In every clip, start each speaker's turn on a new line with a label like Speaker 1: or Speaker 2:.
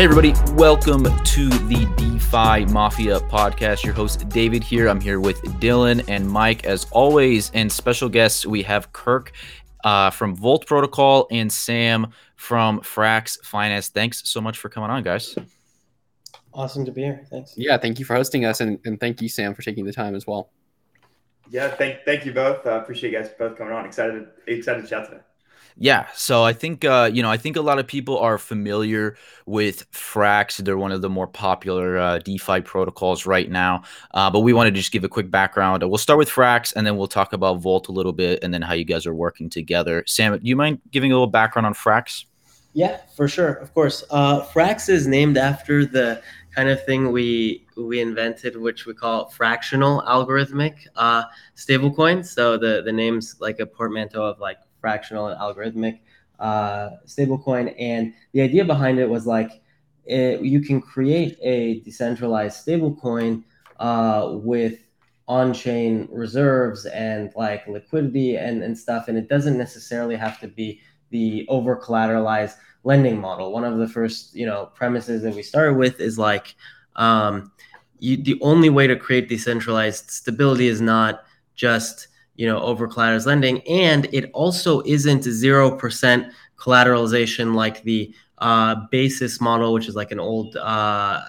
Speaker 1: Hey, everybody, welcome to the DeFi Mafia podcast. Your host, David, here. I'm here with Dylan and Mike, as always, and special guests. We have Kirk uh, from Volt Protocol and Sam from Frax Finance. Thanks so much for coming on, guys.
Speaker 2: Awesome to be here. Thanks.
Speaker 3: Yeah, thank you for hosting us, and, and thank you, Sam, for taking the time as well.
Speaker 4: Yeah, thank thank you both. Uh, appreciate you guys both coming on. Excited excited to chat today.
Speaker 1: Yeah, so I think uh, you know I think a lot of people are familiar with Frax. They're one of the more popular uh, DeFi protocols right now. Uh, but we wanted to just give a quick background. We'll start with Frax, and then we'll talk about Volt a little bit, and then how you guys are working together. Sam, do you mind giving a little background on Frax?
Speaker 2: Yeah, for sure, of course. Uh, Frax is named after the kind of thing we we invented, which we call fractional algorithmic uh, stablecoins. So the the name's like a portmanteau of like fractional and algorithmic uh, stablecoin. And the idea behind it was like it, you can create a decentralized stablecoin uh, with on-chain reserves and like liquidity and, and stuff. And it doesn't necessarily have to be the over collateralized lending model. One of the first, you know, premises that we started with is like um, you, the only way to create decentralized stability is not just you know, over collateralized lending. And it also isn't 0% collateralization like the uh, basis model, which is like an old uh,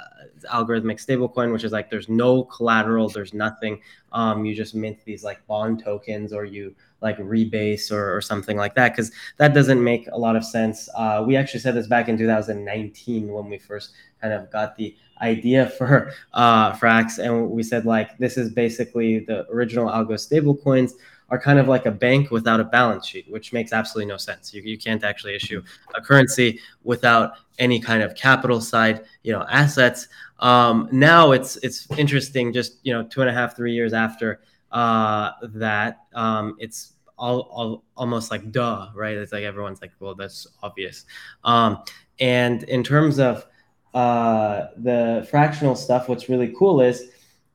Speaker 2: algorithmic stablecoin, which is like there's no collateral, there's nothing. Um, you just mint these like bond tokens or you like rebase or, or something like that, because that doesn't make a lot of sense. Uh, we actually said this back in 2019 when we first kind of got the idea for uh, Frax, and we said like this is basically the original algo stablecoins are kind of like a bank without a balance sheet, which makes absolutely no sense. You, you can't actually issue a currency without any kind of capital side, you know, assets. Um, now it's it's interesting. Just you know, two and a half, three years after uh, that, um, it's all, all, almost like duh, right? It's like everyone's like, well, that's obvious. Um, and in terms of uh, the fractional stuff, what's really cool is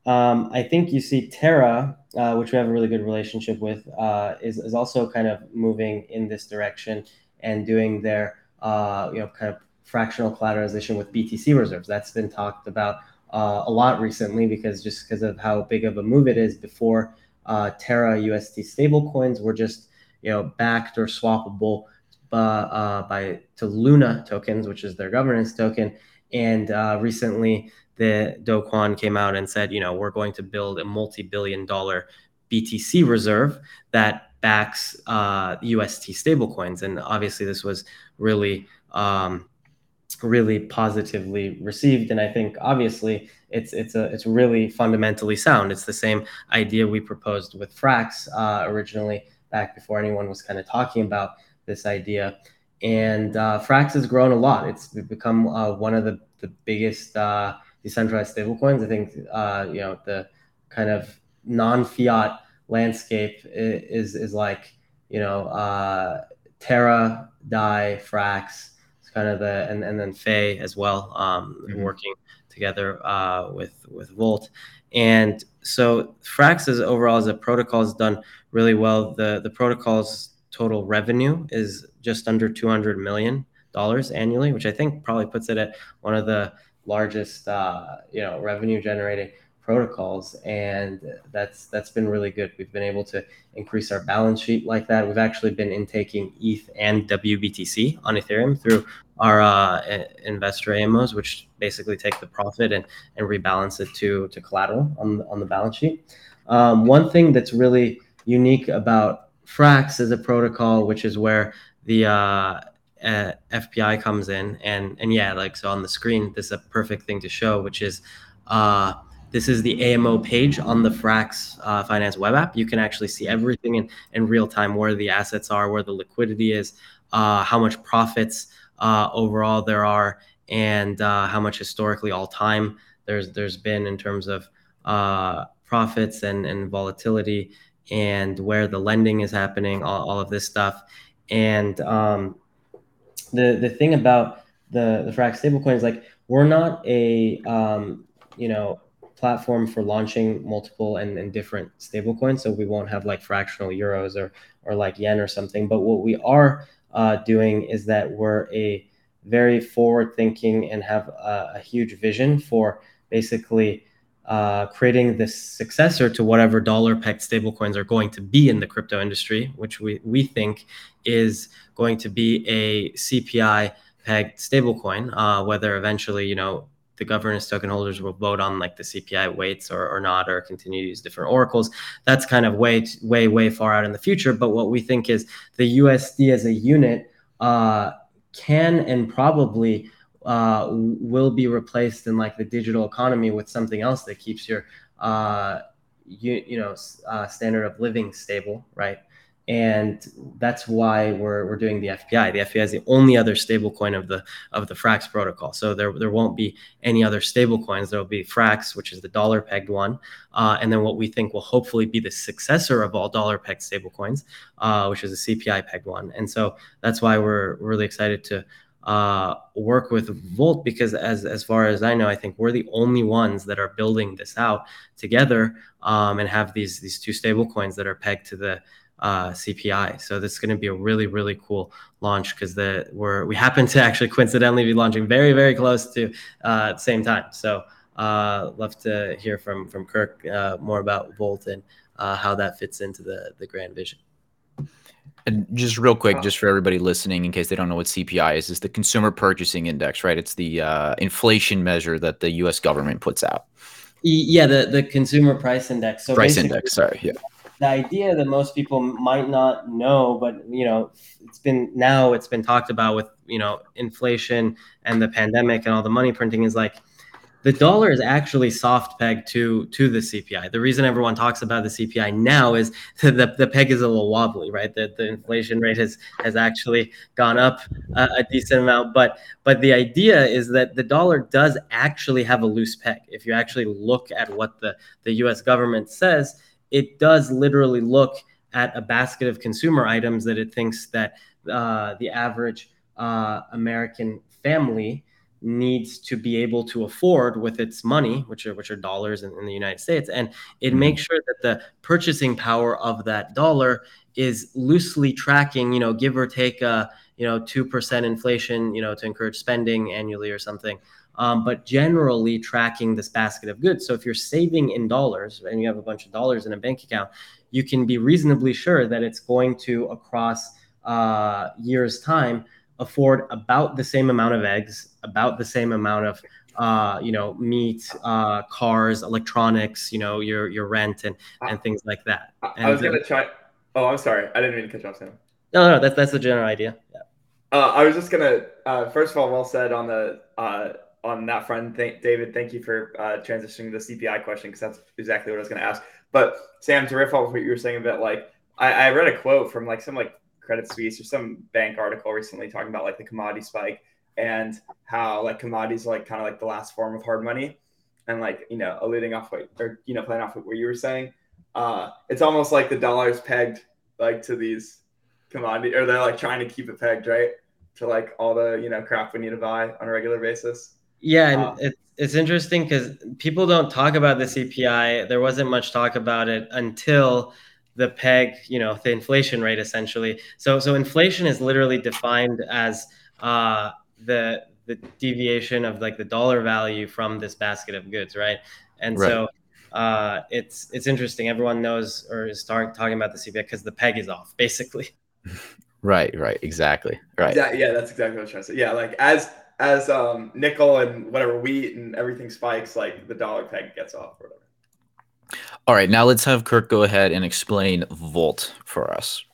Speaker 2: um, I think you see Terra, uh, which we have a really good relationship with, uh, is, is also kind of moving in this direction and doing their uh, you know kind of fractional collateralization with BTC reserves. That's been talked about uh, a lot recently because just because of how big of a move it is. Before uh, Terra UST stablecoins were just you know backed or swappable by, uh, by to Luna tokens, which is their governance token and uh, recently, the Do Kwon came out and said, you know, we're going to build a multi-billion dollar BTC reserve that backs uh, UST stablecoins. And obviously, this was really, um, really positively received. And I think obviously it's it's a it's really fundamentally sound. It's the same idea we proposed with Frax uh, originally back before anyone was kind of talking about this idea and uh, Frax has grown a lot. It's become uh, one of the, the biggest uh, decentralized stablecoins. I think uh, you know the kind of non-fiat landscape is is like you know uh, Terra, Dai, Frax. It's kind of the and, and then Fei as well, um, mm-hmm. working together uh, with with Volt. And so Frax is overall as a protocol has done really well. The the protocol's total revenue is just under 200 million dollars annually, which I think probably puts it at one of the largest, uh, you know, revenue generating protocols, and that's that's been really good. We've been able to increase our balance sheet like that. We've actually been intaking ETH and WBTC on Ethereum through our uh, investor AMOs, which basically take the profit and, and rebalance it to to collateral on on the balance sheet. Um, one thing that's really unique about Frax is a protocol, which is where the uh, uh, FPI comes in, and and yeah, like so on the screen, this is a perfect thing to show, which is uh, this is the AMO page on the Frax uh, Finance web app. You can actually see everything in in real time, where the assets are, where the liquidity is, uh, how much profits uh, overall there are, and uh, how much historically all time there's there's been in terms of profits and and volatility and where the lending is happening, all, all of this stuff. And um, the the thing about the the Frax stablecoin is like we're not a um, you know platform for launching multiple and, and different stablecoins, so we won't have like fractional euros or or like yen or something. But what we are uh, doing is that we're a very forward thinking and have a, a huge vision for basically uh, creating the successor to whatever dollar pegged stablecoins are going to be in the crypto industry, which we, we think is going to be a CPI pegged stablecoin, uh, whether eventually, you know, the governance token holders will vote on like the CPI weights or, or not, or continue to use different oracles. That's kind of way, way, way far out in the future. But what we think is the USD as a unit uh, can and probably uh, will be replaced in like the digital economy with something else that keeps your uh, you, you know uh, standard of living stable, right? And that's why we're, we're doing the FPI. The FPI is the only other stable coin of the of the Frax protocol. So there, there won't be any other stable coins. There will be Frax, which is the dollar pegged one, uh, and then what we think will hopefully be the successor of all dollar pegged stable coins, uh, which is a CPI pegged one. And so that's why we're really excited to uh, work with Volt because, as as far as I know, I think we're the only ones that are building this out together um, and have these these two stable coins that are pegged to the uh, CPI. So this is going to be a really really cool launch because the we're we happen to actually coincidentally be launching very very close to uh, the same time. So uh, love to hear from from Kirk uh, more about Volt and uh, how that fits into the the grand vision.
Speaker 1: And just real quick, just for everybody listening, in case they don't know what CPI is, is the Consumer Purchasing Index, right? It's the uh, inflation measure that the U.S. government puts out.
Speaker 2: Yeah, the the Consumer Price Index.
Speaker 1: So price index. Sorry. Yeah.
Speaker 2: The idea that most people might not know, but you know, it's been now it's been talked about with you know inflation and the pandemic and all the money printing is like the dollar is actually soft pegged to to the CPI. The reason everyone talks about the CPI now is the, the peg is a little wobbly, right? The, the inflation rate has has actually gone up a, a decent amount, but but the idea is that the dollar does actually have a loose peg. If you actually look at what the the U.S. government says, it does literally look at a basket of consumer items that it thinks that uh, the average uh, American family needs to be able to afford with its money, which are which are dollars in, in the United States, and it mm-hmm. makes sure that the purchasing power of that dollar is loosely tracking, you know, give or take a you know two percent inflation, you know, to encourage spending annually or something. Um, but generally tracking this basket of goods. So if you're saving in dollars and you have a bunch of dollars in a bank account, you can be reasonably sure that it's going to across uh, years time afford about the same amount of eggs, about the same amount of uh, you know, meat, uh, cars, electronics, you know, your your rent and and things like that. And,
Speaker 4: I was gonna try. Oh, I'm sorry. I didn't mean to cut you off, Sam.
Speaker 2: No, no, that's that's the general idea. Yeah.
Speaker 4: Uh, I was just gonna. Uh, first of all, well said on the uh, on that front. Thank David. Thank you for uh, transitioning the CPI question because that's exactly what I was gonna ask. But Sam, to riff off what you were saying about like, I, I read a quote from like some like Credit Suisse or some bank article recently talking about like the commodity spike and how like commodities are like kind of like the last form of hard money and like you know alluding off what or you know playing off what you were saying. Uh it's almost like the dollar is pegged like to these commodity or they're like trying to keep it pegged right? To like all the you know crap we need to buy on a regular basis.
Speaker 2: Yeah and uh, it's it's interesting because people don't talk about the cpi there wasn't much talk about it until the peg, you know, the inflation rate essentially. So so inflation is literally defined as uh, the the deviation of like the dollar value from this basket of goods, right? And right. so uh, it's it's interesting. Everyone knows or is start, talking about the CPI because the peg is off, basically.
Speaker 1: Right, right, exactly, right.
Speaker 4: Yeah, yeah, that's exactly what I was trying to say. Yeah, like as as um, nickel and whatever wheat and everything spikes, like the dollar peg gets off or whatever.
Speaker 1: All right, now let's have Kirk go ahead and explain Volt for us.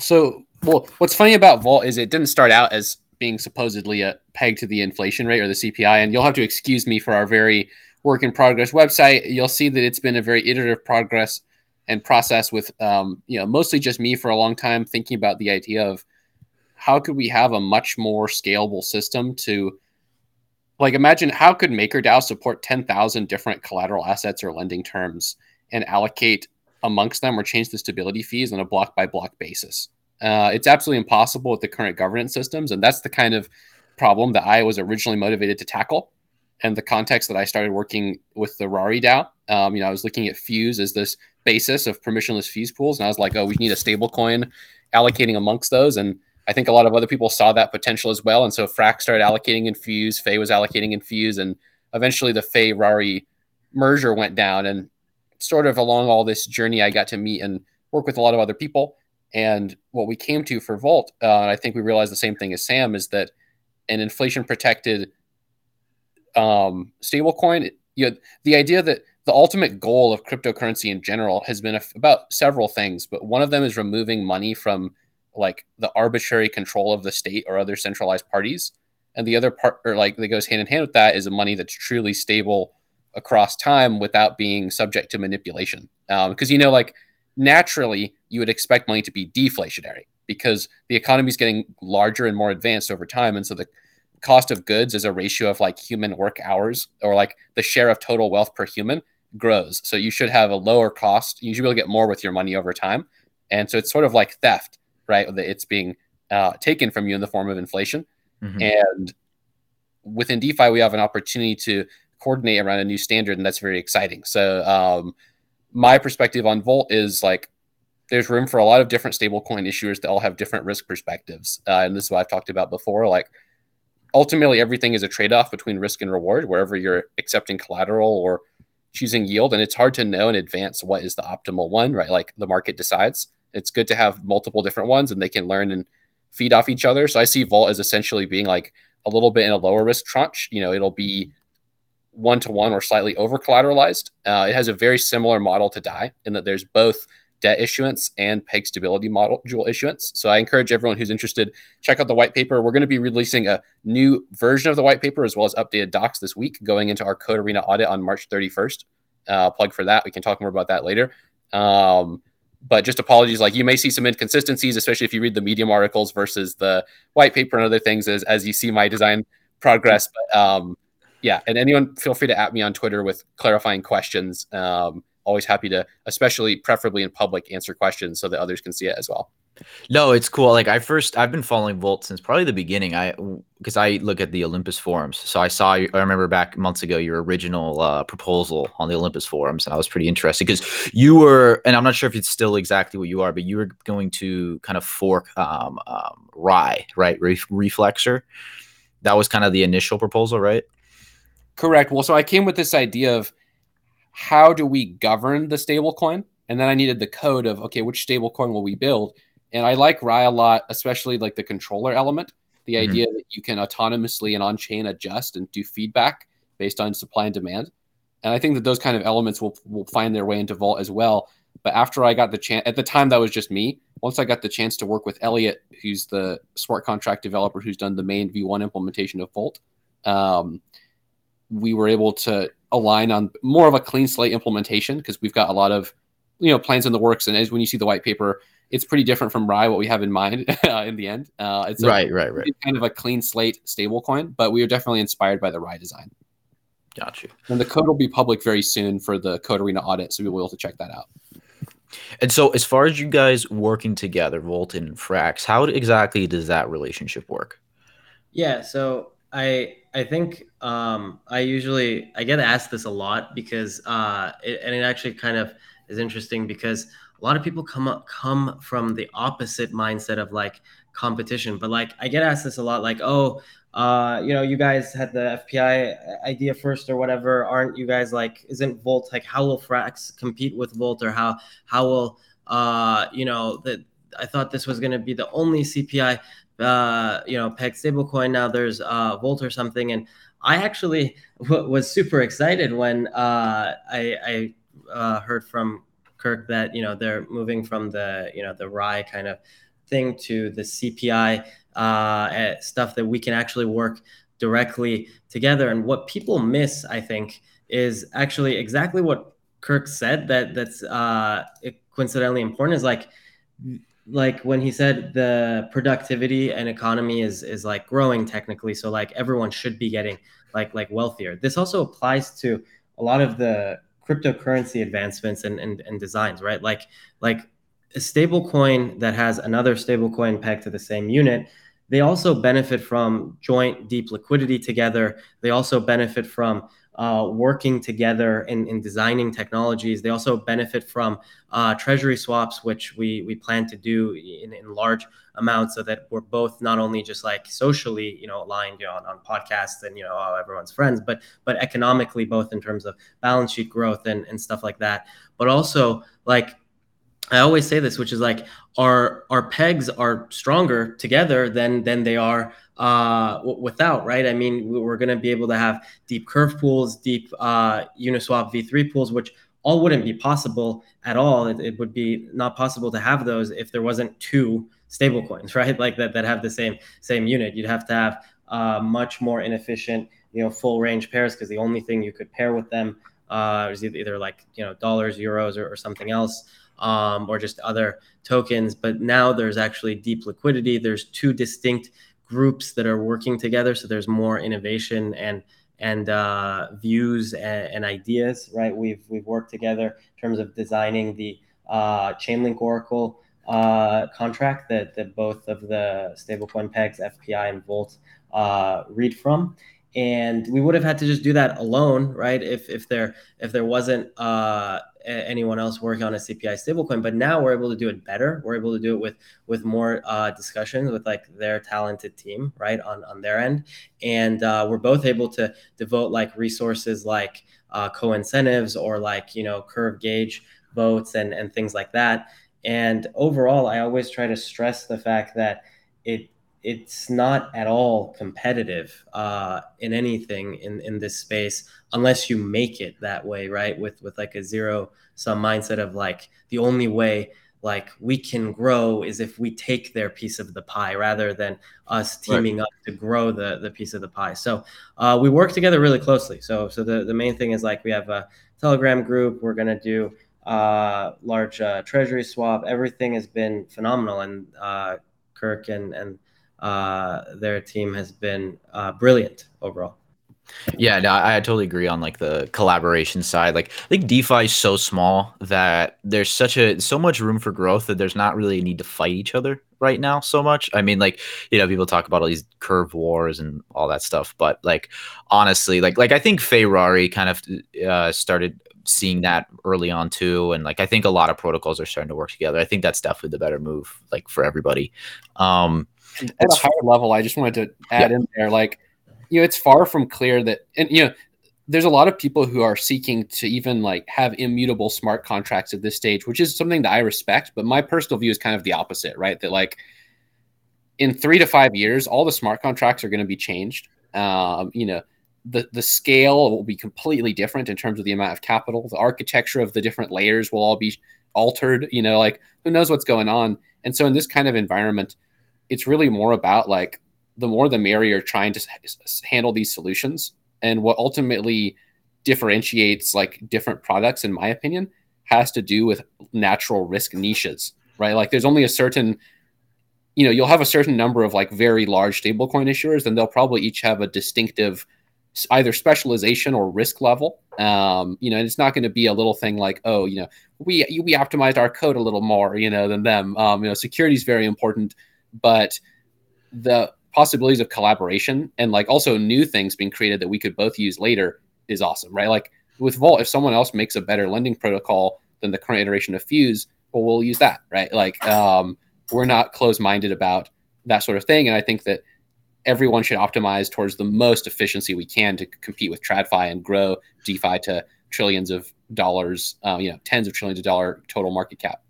Speaker 3: So, well, what's funny about Volt is it didn't start out as being supposedly a peg to the inflation rate or the CPI. And you'll have to excuse me for our very work in progress website. You'll see that it's been a very iterative progress and process with, um, you know, mostly just me for a long time thinking about the idea of how could we have a much more scalable system to like imagine how could MakerDAO support 10,000 different collateral assets or lending terms and allocate amongst them or change the stability Fuse on a block by block basis. Uh, it's absolutely impossible with the current governance systems. And that's the kind of problem that I was originally motivated to tackle. And the context that I started working with the Rari DAO, um, you know, I was looking at Fuse as this basis of permissionless fees pools. And I was like, oh, we need a stable coin allocating amongst those. And I think a lot of other people saw that potential as well. And so Frax started allocating in Fuse, Fei was allocating in Fuse, and eventually the Fei Rari merger went down. And sort of along all this journey, I got to meet and work with a lot of other people. And what we came to for Volt, uh, and I think we realized the same thing as Sam, is that an inflation protected um, stablecoin, you know, the idea that the ultimate goal of cryptocurrency in general has been about several things, but one of them is removing money from like the arbitrary control of the state or other centralized parties. And the other part, or like that goes hand in hand with that, is a money that's truly stable across time without being subject to manipulation. Because um, you know, like naturally, you would expect money to be deflationary because the economy is getting larger and more advanced over time, and so the cost of goods as a ratio of like human work hours or like the share of total wealth per human grows. So you should have a lower cost. You should be able to get more with your money over time. And so it's sort of like theft right? That it's being uh, taken from you in the form of inflation. Mm-hmm. And within DeFi, we have an opportunity to coordinate around a new standard, and that's very exciting. So, um, my perspective on Volt is like there's room for a lot of different stablecoin issuers that all have different risk perspectives. Uh, and this is what I've talked about before. Like, ultimately, everything is a trade off between risk and reward, wherever you're accepting collateral or choosing yield. And it's hard to know in advance what is the optimal one, right? Like, the market decides it's good to have multiple different ones and they can learn and feed off each other. So I see Volt as essentially being like a little bit in a lower risk tranche. You know, it'll be one to one or slightly over collateralized. Uh, it has a very similar model to DAI in that there's both debt issuance and peg stability module issuance. So I encourage everyone who's interested, check out the white paper. We're going to be releasing a new version of the white paper as well as updated docs this week going into our code arena audit on March 31st. Uh, plug for that. We can talk more about that later. Um, but just apologies. Like you may see some inconsistencies, especially if you read the Medium articles versus the white paper and other things as, as you see my design progress. But um, yeah, and anyone feel free to at me on Twitter with clarifying questions. Um, always happy to, especially preferably in public, answer questions so that others can see it as well.
Speaker 1: No, it's cool. Like I first, I've been following Volt since probably the beginning. I because I look at the Olympus forums, so I saw. I remember back months ago your original uh, proposal on the Olympus forums, and I was pretty interested because you were, and I'm not sure if it's still exactly what you are, but you were going to kind of fork um, um RAI, right? Re- Reflexer. That was kind of the initial proposal, right?
Speaker 3: Correct. Well, so I came with this idea of how do we govern the stablecoin, and then I needed the code of okay, which stablecoin will we build and I like RAI a lot, especially like the controller element. The mm-hmm. idea that you can autonomously and on chain adjust and do feedback based on supply and demand. And I think that those kind of elements will, will find their way into Volt as well. But after I got the chance, at the time that was just me. Once I got the chance to work with Elliot, who's the smart contract developer who's done the main V1 implementation of Volt, um, we were able to align on more of a clean slate implementation because we've got a lot of you know plans in the works. And as when you see the white paper, it's pretty different from RAI, what we have in mind uh, in the end. Uh, it's
Speaker 1: right, a, right, right.
Speaker 3: Kind of a clean slate stable coin, but we are definitely inspired by the RAI design.
Speaker 1: Got you.
Speaker 3: And the code will be public very soon for the Code Arena audit, so we'll be able to check that out.
Speaker 1: And so, as far as you guys working together, Volt and Frax, how exactly does that relationship work?
Speaker 2: Yeah, so I I think um, I usually I get asked this a lot because uh, it, and it actually kind of is interesting because a lot of people come up come from the opposite mindset of like competition but like i get asked this a lot like oh uh, you know, you guys had the FPI idea first or whatever. Aren't you guys like, isn't Volt like how will Frax compete with Volt or how how will uh, you know that I thought this was going to be the only CPI uh, you know peg stablecoin. Now there's uh, Volt or something, and I actually w- was super excited when uh, I, I uh, heard from Kirk that you know they're moving from the you know the RAI kind of thing to the CPI uh, eh, stuff that we can actually work directly together. And what people miss, I think, is actually exactly what Kirk said. That that's uh, coincidentally important. Is like like when he said the productivity and economy is is like growing technically so like everyone should be getting like like wealthier this also applies to a lot of the cryptocurrency advancements and, and, and designs, right? Like like a stable coin that has another stable coin pegged to the same unit, they also benefit from joint deep liquidity together. They also benefit from uh, working together in, in designing technologies. They also benefit from uh, treasury swaps, which we we plan to do in, in large amounts, so that we're both not only just like socially, you know, aligned you know, on, on podcasts and you know everyone's friends, but but economically, both in terms of balance sheet growth and and stuff like that. But also like I always say this, which is like our our pegs are stronger together than than they are uh, w- without, right? I mean, we're going to be able to have deep curve pools, deep uh, Uniswap V3 pools, which all wouldn't be possible at all. It, it, would be not possible to have those if there wasn't two stablecoins, right? Like that that have the same same unit. You'd have to have uh, much more inefficient, you know, full range pairs because the only thing you could pair with them uh, is either, either like you know dollars, euros, or, or something else. Um, or just other tokens. But now there's actually deep liquidity. There's two distinct groups that are working together. So there's more innovation and and uh, views and, and, ideas. Right, we've we've worked together in terms of designing the uh, Chainlink Oracle uh, contract that that both of the stablecoin pegs, FPI and Volt, uh, read from. And we would have had to just do that alone, right? If if there if there wasn't uh, anyone else working on a CPI stablecoin. But now we're able to do it better. We're able to do it with with more uh, discussions with like their talented team, right on on their end, and uh, we're both able to devote like resources like uh, co-incentives or like you know curve gauge votes and and things like that. And overall, I always try to stress the fact that it it's not at all competitive uh, in anything in, in this space unless you make it that way right? With with like a zero sum mindset of like the only way like we can grow is if we take their piece of the pie rather than us teaming right. up to grow the the piece of the pie. So uh, we work together really closely. So so the, the main thing is like we have a telegram group. We're going to do uh, large uh, treasury swap. Everything has been phenomenal and uh, kirk and and uh, their team has been uh, brilliant overall.
Speaker 1: Yeah, no, I, I totally agree on like the collaboration side. Like, I think DeFi is so small that there's such a so much room for growth that there's not really a need to fight each other right now so much. I mean, like you know, people talk about all these curve wars and all that stuff, but like honestly, like like I think Fei Rari kind of uh, started seeing that early on too, and like I think a lot of protocols are starting to work together. I think that's definitely the better move, like for everybody. Um,
Speaker 3: at a higher level, I just wanted to add yeah. in there, like, you know, it's far from clear that, and you know, there's a lot of people who are seeking to even like have immutable smart contracts at this stage, which is something that I respect. But my personal view is kind of the opposite, right? That like in three to five years, all the smart contracts are going to be changed. Um, you know, the the scale will be completely different in terms of the amount of capital. The architecture of the different layers will all be altered. You know, like who knows what's going on. And so in this kind of environment, it's really more about like the more the merrier trying to handle these solutions. And what ultimately differentiates like different products in my opinion has to do with natural risk niches right? Like there's only a certain you know you'll have a certain number of like very large stablecoin issuers and they'll probably each have a distinctive either specialization or risk level. Um you know and it's not going to be a little thing like oh you know we we optimized our code a little more you know than them. Um you know security is very important but the possibilities of collaboration and like also new things being created that we could both use later is awesome, right? Like with Volt, if someone else makes a better lending protocol than the current iteration of Fuse, well, we'll use that, right? Like um, we're not closed minded about that sort of thing, and I think that everyone should optimize towards the most efficiency we can to compete with TradFi and grow DeFi to trillions of dollars, uh, you know, tens of trillions of dollar total market cap.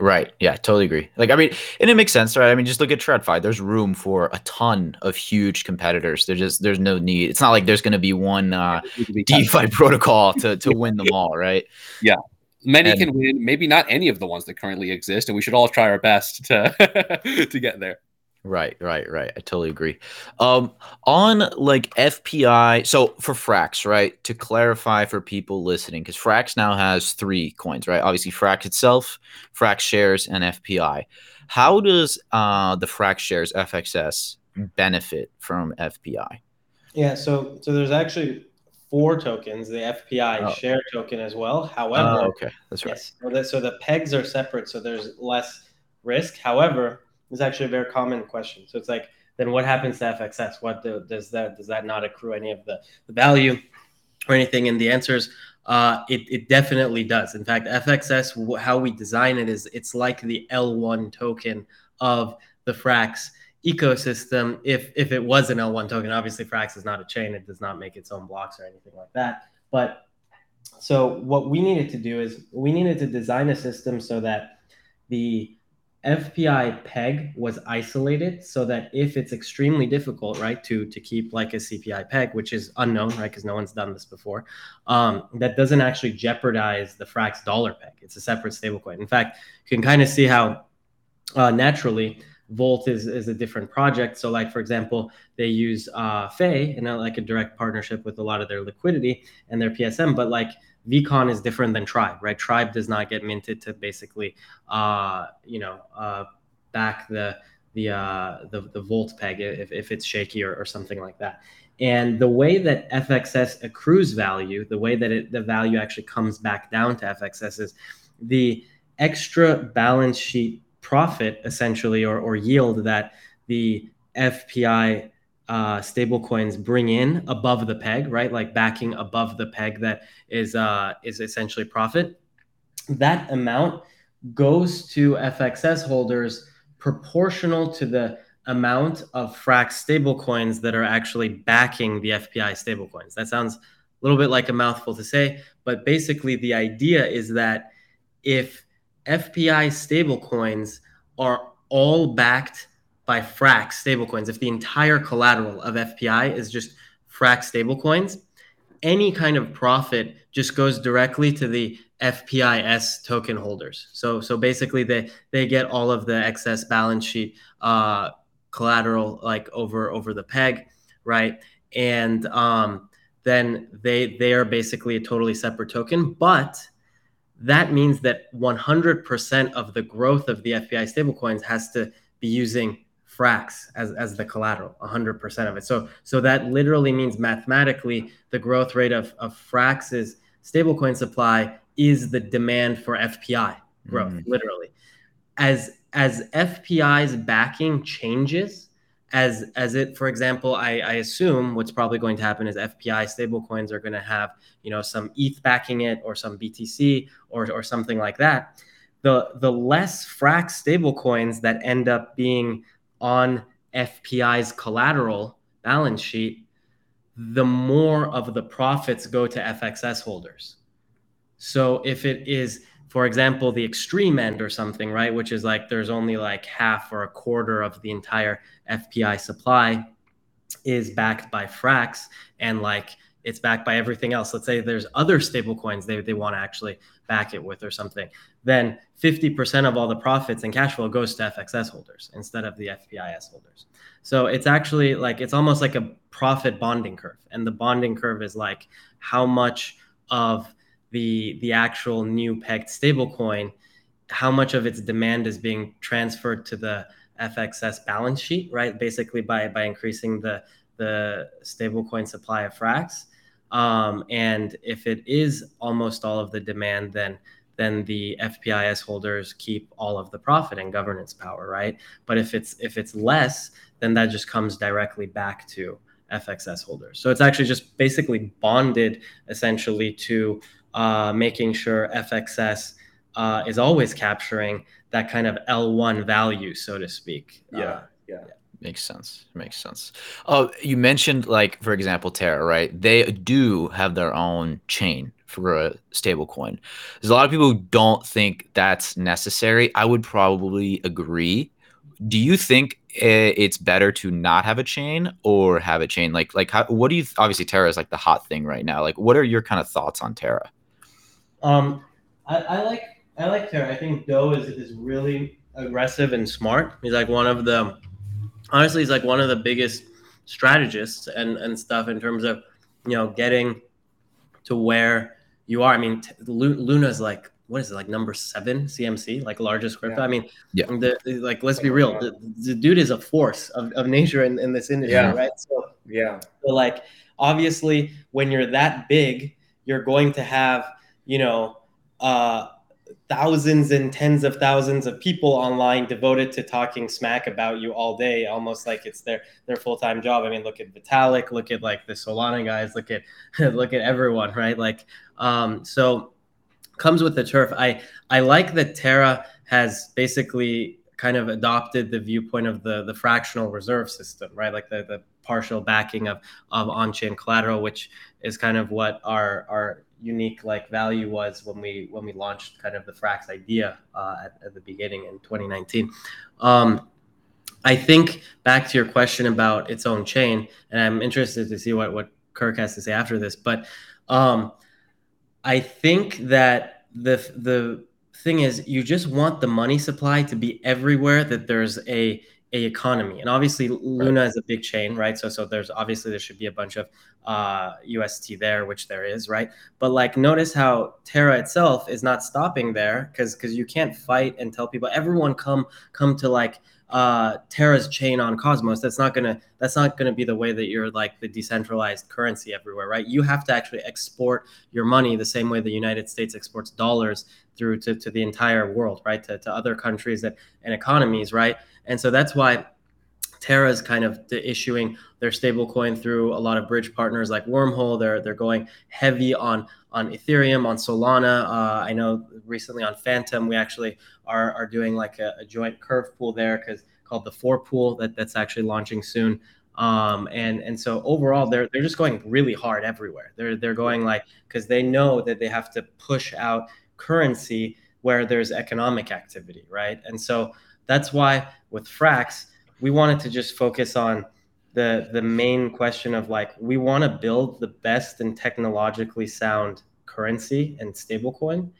Speaker 1: Right. Yeah, totally agree. Like, I mean, and it makes sense, right? I mean, just look at TradFi. There's room for a ton of huge competitors. There's just there's no need. It's not like there's going to be one uh, DeFi protocol to to win them all, right?
Speaker 3: Yeah, many and, can win. Maybe not any of the ones that currently exist, and we should all try our best to to get there.
Speaker 1: Right, right, right. I totally agree. Um, on like FPI, so for Frax, right? To clarify for people listening, because Frax now has three coins, right? Obviously, Frax itself, Frax shares, and FPI. How does uh, the Frax shares FXS benefit from FPI?
Speaker 2: Yeah, so so there's actually four tokens, the FPI oh. share token as well. However,
Speaker 1: oh, okay, that's right. Yes,
Speaker 2: so the, so the pegs are separate, so there's less risk. However, is actually a very common question. So it's like, then what happens to FXS? What do, does that does that not accrue any of the, the value? or anything? And the answer is uh, it, it definitely does. In fact, FXS, how we design it is it's like the L1 token of the Frax ecosystem. If if it was an L1 token, obviously Frax is not a chain; it does not make its own blocks or anything like that. But so what we needed to do is we needed to design a system so that the FPI peg was isolated so that if it's extremely difficult, right, to to keep like a CPI peg, which is unknown, right, because no one's done this before, um, that doesn't actually jeopardize the Frax dollar peg. It's a separate stablecoin. In fact, you can kind of see how uh, naturally Volt is is a different project. So, like for example, they use uh, Fei and like a direct partnership with a lot of their liquidity and their PSM, but like VCON is different than Tribe, right? Tribe does not get minted to basically, uh, you know, uh, back the the uh, the the volt peg if, if it's shaky or, or something like that. And the way that FXS accrues value, the way that it, the value actually comes back down to FXS is the extra balance sheet profit essentially or, or yield that the FPI uh, stable coins bring in above the peg, right? Like backing above the peg that is uh, is essentially profit. That amount goes to FXS holders proportional to the amount of Frax stable coins that are actually backing the FPI stable coins. That sounds a little bit like a mouthful to say, but basically the idea is that if FPI stable coins are all backed by Frax stablecoins, if the entire collateral of FPI is just Frax stablecoins, any kind of profit just goes directly to the FPIS token holders. So so basically they they get all of the excess balance sheet uh, collateral like over over the peg, right? And um, then they they are basically a totally separate token, but that means that 100% of the growth of the FPI stablecoins has to be using frax as, as the collateral 100% of it. So so that literally means mathematically the growth rate of, of frax's stablecoin supply is the demand for fpi growth mm. literally. As as fpi's backing changes as as it for example I, I assume what's probably going to happen is fpi stablecoins are going to have you know some eth backing it or some btc or, or something like that. The the less frax stablecoins that end up being on FPI's collateral balance sheet, the more of the profits go to FXS holders. So if it is, for example, the extreme end or something, right, which is like there's only like half or a quarter of the entire FPI supply is backed by Frax and like it's backed by everything else. Let's say there's other stable coins they, they want to actually back it with or something. Then 50% of all the profits and cash flow goes to FXS holders instead of the FPIS holders. So it's actually like it's almost like a profit bonding curve. And the bonding curve is like how much of the the actual new pegged stablecoin, how much of its demand is being transferred to the FXS balance sheet, right? Basically by by increasing the the stablecoin supply of Frax um, and if it is almost all of the demand, then then the FPIS holders keep all of the profit and governance power, right? But if it's if it's less, then that just comes directly back to FXS holders. So it's actually just basically bonded essentially to uh, making sure FXS uh, is always capturing that kind of L1 value, so to speak.
Speaker 4: Yeah, uh, yeah. yeah.
Speaker 1: Makes sense. Makes sense. Oh, you mentioned like for example Terra, right? They do have their own chain for a stable coin. There's a lot of people who don't think that's necessary. I would probably agree. Do you think it's better to not have a chain or have a chain? Like like how, what do you obviously Terra is like the hot thing right now. Like what are your kind of thoughts on Terra?
Speaker 2: Um I, I like I like Terra. I think Do is is really aggressive and smart. He's like one of the honestly he's like one of the biggest strategists and and stuff in terms of you know getting to where you are. I mean, t- Luna's like what is it like number seven CMC, like largest crypto. Yeah. I mean, yeah. The, like let's be real, the, the, dude is a force of, of nature in, in this industry, yeah. right? So
Speaker 4: yeah,
Speaker 2: so like obviously when you're that big, you're going to have you know uh, thousands and tens of thousands of people online devoted to talking smack about you all day, almost like it's their their full time job. I mean, look at Vitalik, look at like the Solana guys, look at look at everyone, right? Like, um, so comes with the turf. I I like that Terra has basically kind of adopted the viewpoint of the the fractional reserve system, right? Like the the partial backing of of on chain collateral, which is kind of what our our unique like value was when we when we launched kind of the Frax idea uh, at, at, the beginning in 2019. Um, I think back to your question about its own chain, and I'm interested to see what what Kirk has to say after this. But um, I think that the the thing is, you just want the money supply to be everywhere that there's a a economy. And obviously luna right. is a big chain right? So so there's obviously there should be a bunch of uh, ust there which there is right? But like notice how terra itself is not stopping there because because you can't fight and tell people everyone come come to like uh, Terra's chain on Cosmos, that's not gonna that's not gonna be the way that you're like the decentralized currency everywhere, right? You have to actually export your money the same way the United States exports dollars through to, to the entire world, right? To, to other countries that, and economies, right? And so that's why Terra is kind of issuing their stablecoin through a lot of bridge partners like Wormhole. They're they're going heavy on on Ethereum, on Solana. Uh, I know recently on Fantom, we actually are, are doing like a, a joint curve pool there because called the Four Pool that, that's actually launching soon. Um, and and so overall they're they're just going really hard everywhere. They're they're going like because they know that they have to push out currency where there's economic activity, right? And so that's why with Frax, we wanted to just focus on the the main question of like we want to build the best and technologically sound currency and stablecoin,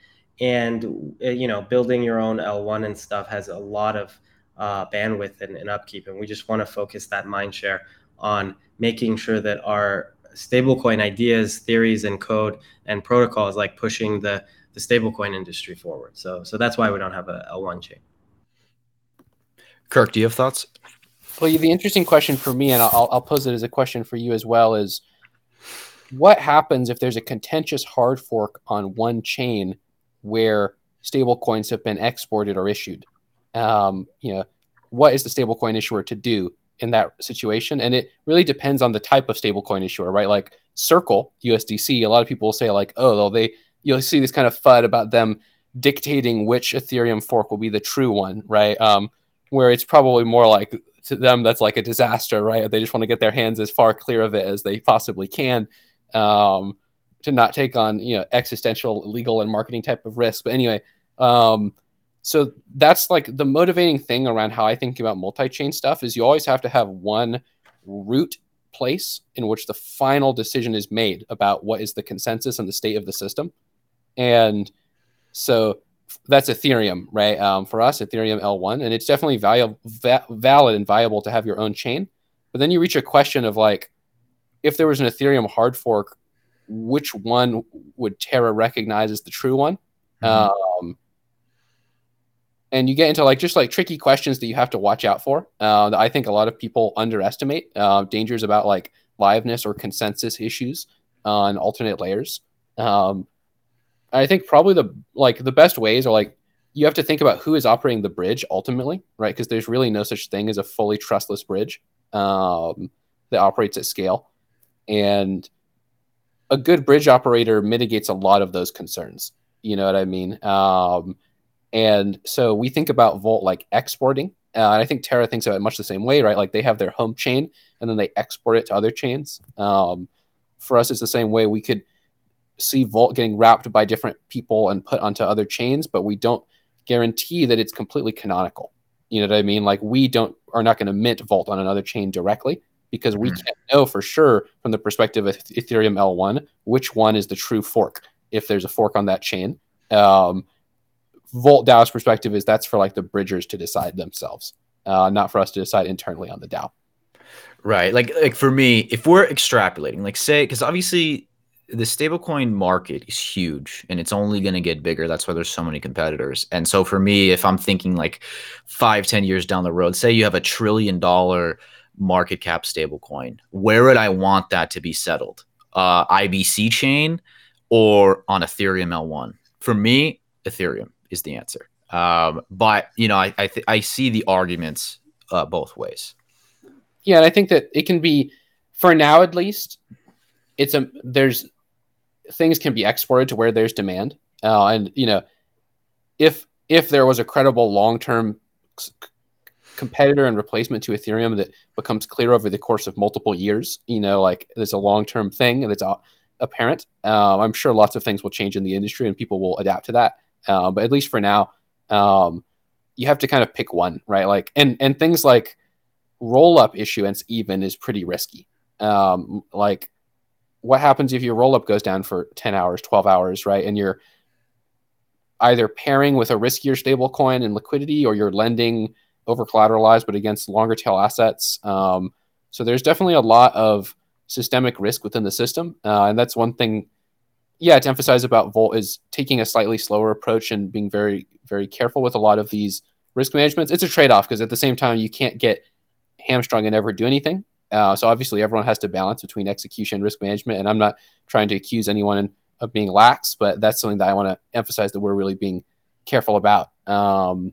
Speaker 2: and uh, you know building your own L1 and stuff has a lot of uh, bandwidth and, and upkeep, and we just want to focus that mind share on making sure that our stablecoin ideas, theories, and code and protocols like pushing the the stablecoin industry forward. So so that's why we don't have a L1 chain.
Speaker 1: Kirk, do you have thoughts?
Speaker 3: Well, the interesting question for me, and I'll, I'll pose it as a question for you as well, is what happens if there's a contentious hard fork on one chain where stablecoins have been exported or issued? Um, you know, what is the stablecoin issuer to do in that situation? And it really depends on the type of stablecoin issuer, right? Like Circle USDC, a lot of people will say like, oh, well, they you'll see this kind of fud about them dictating which Ethereum fork will be the true one, right? Um, where it's probably more like to them that's like a disaster, right? They just want to get their hands as far clear of it as they possibly can um, to not take on you know existential legal and marketing type of risk. But anyway, um, so that's like the motivating thing around how I think about multi-chain stuff is you always have to have one root place in which the final decision is made about what is the consensus and the state of the system. And so that's Ethereum, right? Um, for us, Ethereum L1, and it's definitely valuable, va- valid and viable to have your own chain. But then you reach a question of like, if there was an Ethereum hard fork, which one would Terra recognize as the true one? Mm-hmm. Um, and you get into like just like tricky questions that you have to watch out for. Uh, that I think a lot of people underestimate uh, dangers about like liveness or consensus issues on alternate layers. Um, I think probably the like the best ways are like you have to think about who is operating the bridge ultimately, right? Because there's really no such thing as a fully trustless bridge um, that operates at scale, and a good bridge operator mitigates a lot of those concerns. You know what I mean? Um, and so we think about Volt like exporting. Uh, and I think Terra thinks of it much the same way, right? Like they have their home chain and then they export it to other chains. Um, for us, it's the same way. We could see Volt getting wrapped by different people and put onto other chains, but we don't guarantee that it's completely canonical. You know what I mean? Like we don't are not going to mint Volt on another chain directly because we mm-hmm. can't know for sure from the perspective of Ethereum L1 which one is the true fork if there's a fork on that chain. Um, Volt DAO's perspective is that's for like the bridgers to decide themselves, uh, not for us to decide internally on the DAO.
Speaker 1: Right. Like like for me, if we're extrapolating, like say, because obviously the stablecoin market is huge and it's only going to get bigger that's why there's so many competitors and so for me if i'm thinking like five ten years down the road say you have a trillion dollar market cap stablecoin where would i want that to be settled uh, ibc chain or on ethereum l1 for me ethereum is the answer. Um, but you know, I I, th- I see the arguments uh, both ways.
Speaker 3: Yeah, and I think that it can be for now at least. It's a there's things can be exported to where there's demand, uh, and you know, if if there was a credible long term competitor and replacement to Ethereum that becomes clear over the course of multiple years, you know, like there's a long term thing and it's apparent. Um, I'm sure lots of things will change in the industry and people will adapt to that. Uh, but at least for now, um, you have to kind of pick one, right? Like, and and things like roll up issuance even is pretty risky. Um, like, what happens if your roll up goes down for 10 hours, 12 hours, right? And you're either pairing with a riskier stable coin and liquidity or you're lending over collateralized, but against longer tail assets. Um, so there's definitely a lot of systemic risk within the system. Uh, and that's one thing yeah, to emphasize about Volt is taking a slightly slower approach and being very, very careful with a lot of these risk managements. It's a trade off because at the same time, you can't get hamstrung and never do anything. Uh, so obviously, everyone has to balance between execution and risk management. And I'm not trying to accuse anyone of being lax, but that's something that I want to emphasize that we're really being careful about. Um,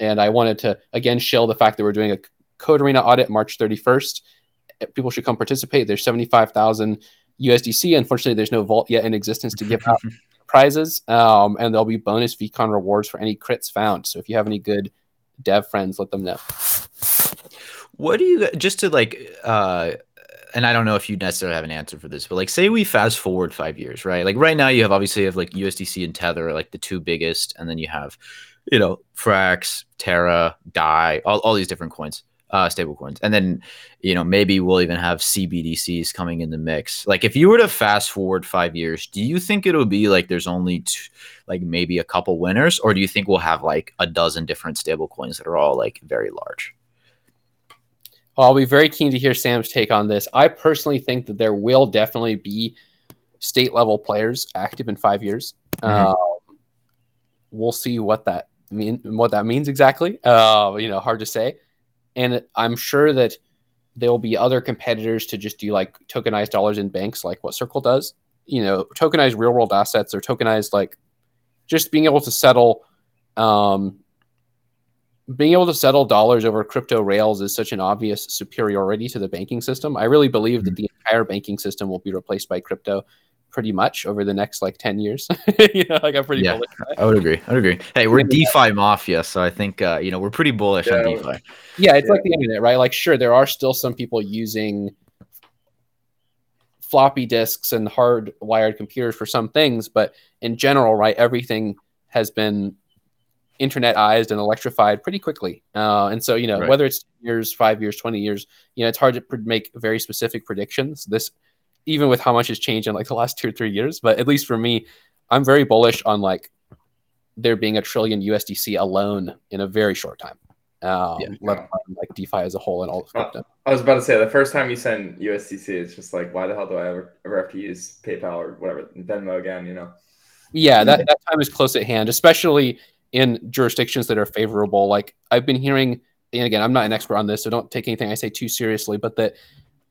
Speaker 3: and I wanted to again shill the fact that we're doing a Code4rena audit March 31st. People should come participate. There's 75,000 USDC. Unfortunately, there's no Volt yet in existence to give out prizes, um, and there'll be bonus VCON rewards for any crits found. So if you have any good dev friends, let them know.
Speaker 1: What do you just to like? uh and I don't know if you necessarily have an answer for this, but like say we fast forward five years, right? Like right now you have obviously you have like USDC and Tether, like the two biggest, and then you have, you know, Frax, Terra, Dai, all, all these different coins uh, stable coins. And then, you know, maybe we'll even have CBDCs coming in the mix. Like, if you were to fast forward five years, do you think it'll be like there's only like maybe a couple winners, or do you think we'll have like a dozen different stable coins that are all like very large?
Speaker 3: I'll be very keen to hear Sam's take on this. I personally think that there will definitely be state level players active in five years. Mm-hmm. Um, we'll see what that mean what that means exactly. Uh, you know, hard to say and I'm sure that there will be other competitors to just do like tokenized dollars in banks, like what Circle does. You know, tokenized real world assets or tokenized like just being able to settle, um, being able to settle dollars over crypto rails is such an obvious superiority to the banking system. I really believe mm-hmm. that the entire banking system will be replaced by crypto pretty much over the next like 10 years. you know, like I'm pretty
Speaker 1: yeah, I would agree. I would agree. Hey, we're DeFi mafia, so I think uh, you know, we're pretty bullish yeah. on DeFi.
Speaker 3: Yeah, it's yeah. like the internet, right? Like sure, there are still some people using floppy disks and hard wired computers for some things, but in general, right, everything has been internetized and electrified pretty quickly. Uh, and so, you know, right. whether it's years, five years, 20 years, you know, it's hard to make very specific predictions. This even with how much has changed in like the last two or three years. But at least for me, I'm very bullish on like there being a trillion USDC alone in a very short time. Um, yeah. let alone like DeFi as a whole and all of crypto.
Speaker 4: I was about to say the first time you send USDC, it's just like, why the hell do I ever, ever have to use PayPal or whatever Venmo again? You know?
Speaker 3: Yeah, that, that time is close at hand, especially in jurisdictions that are favorable. Like I've been hearing, and again, I'm not an expert on this, so don't take anything I say too seriously, but that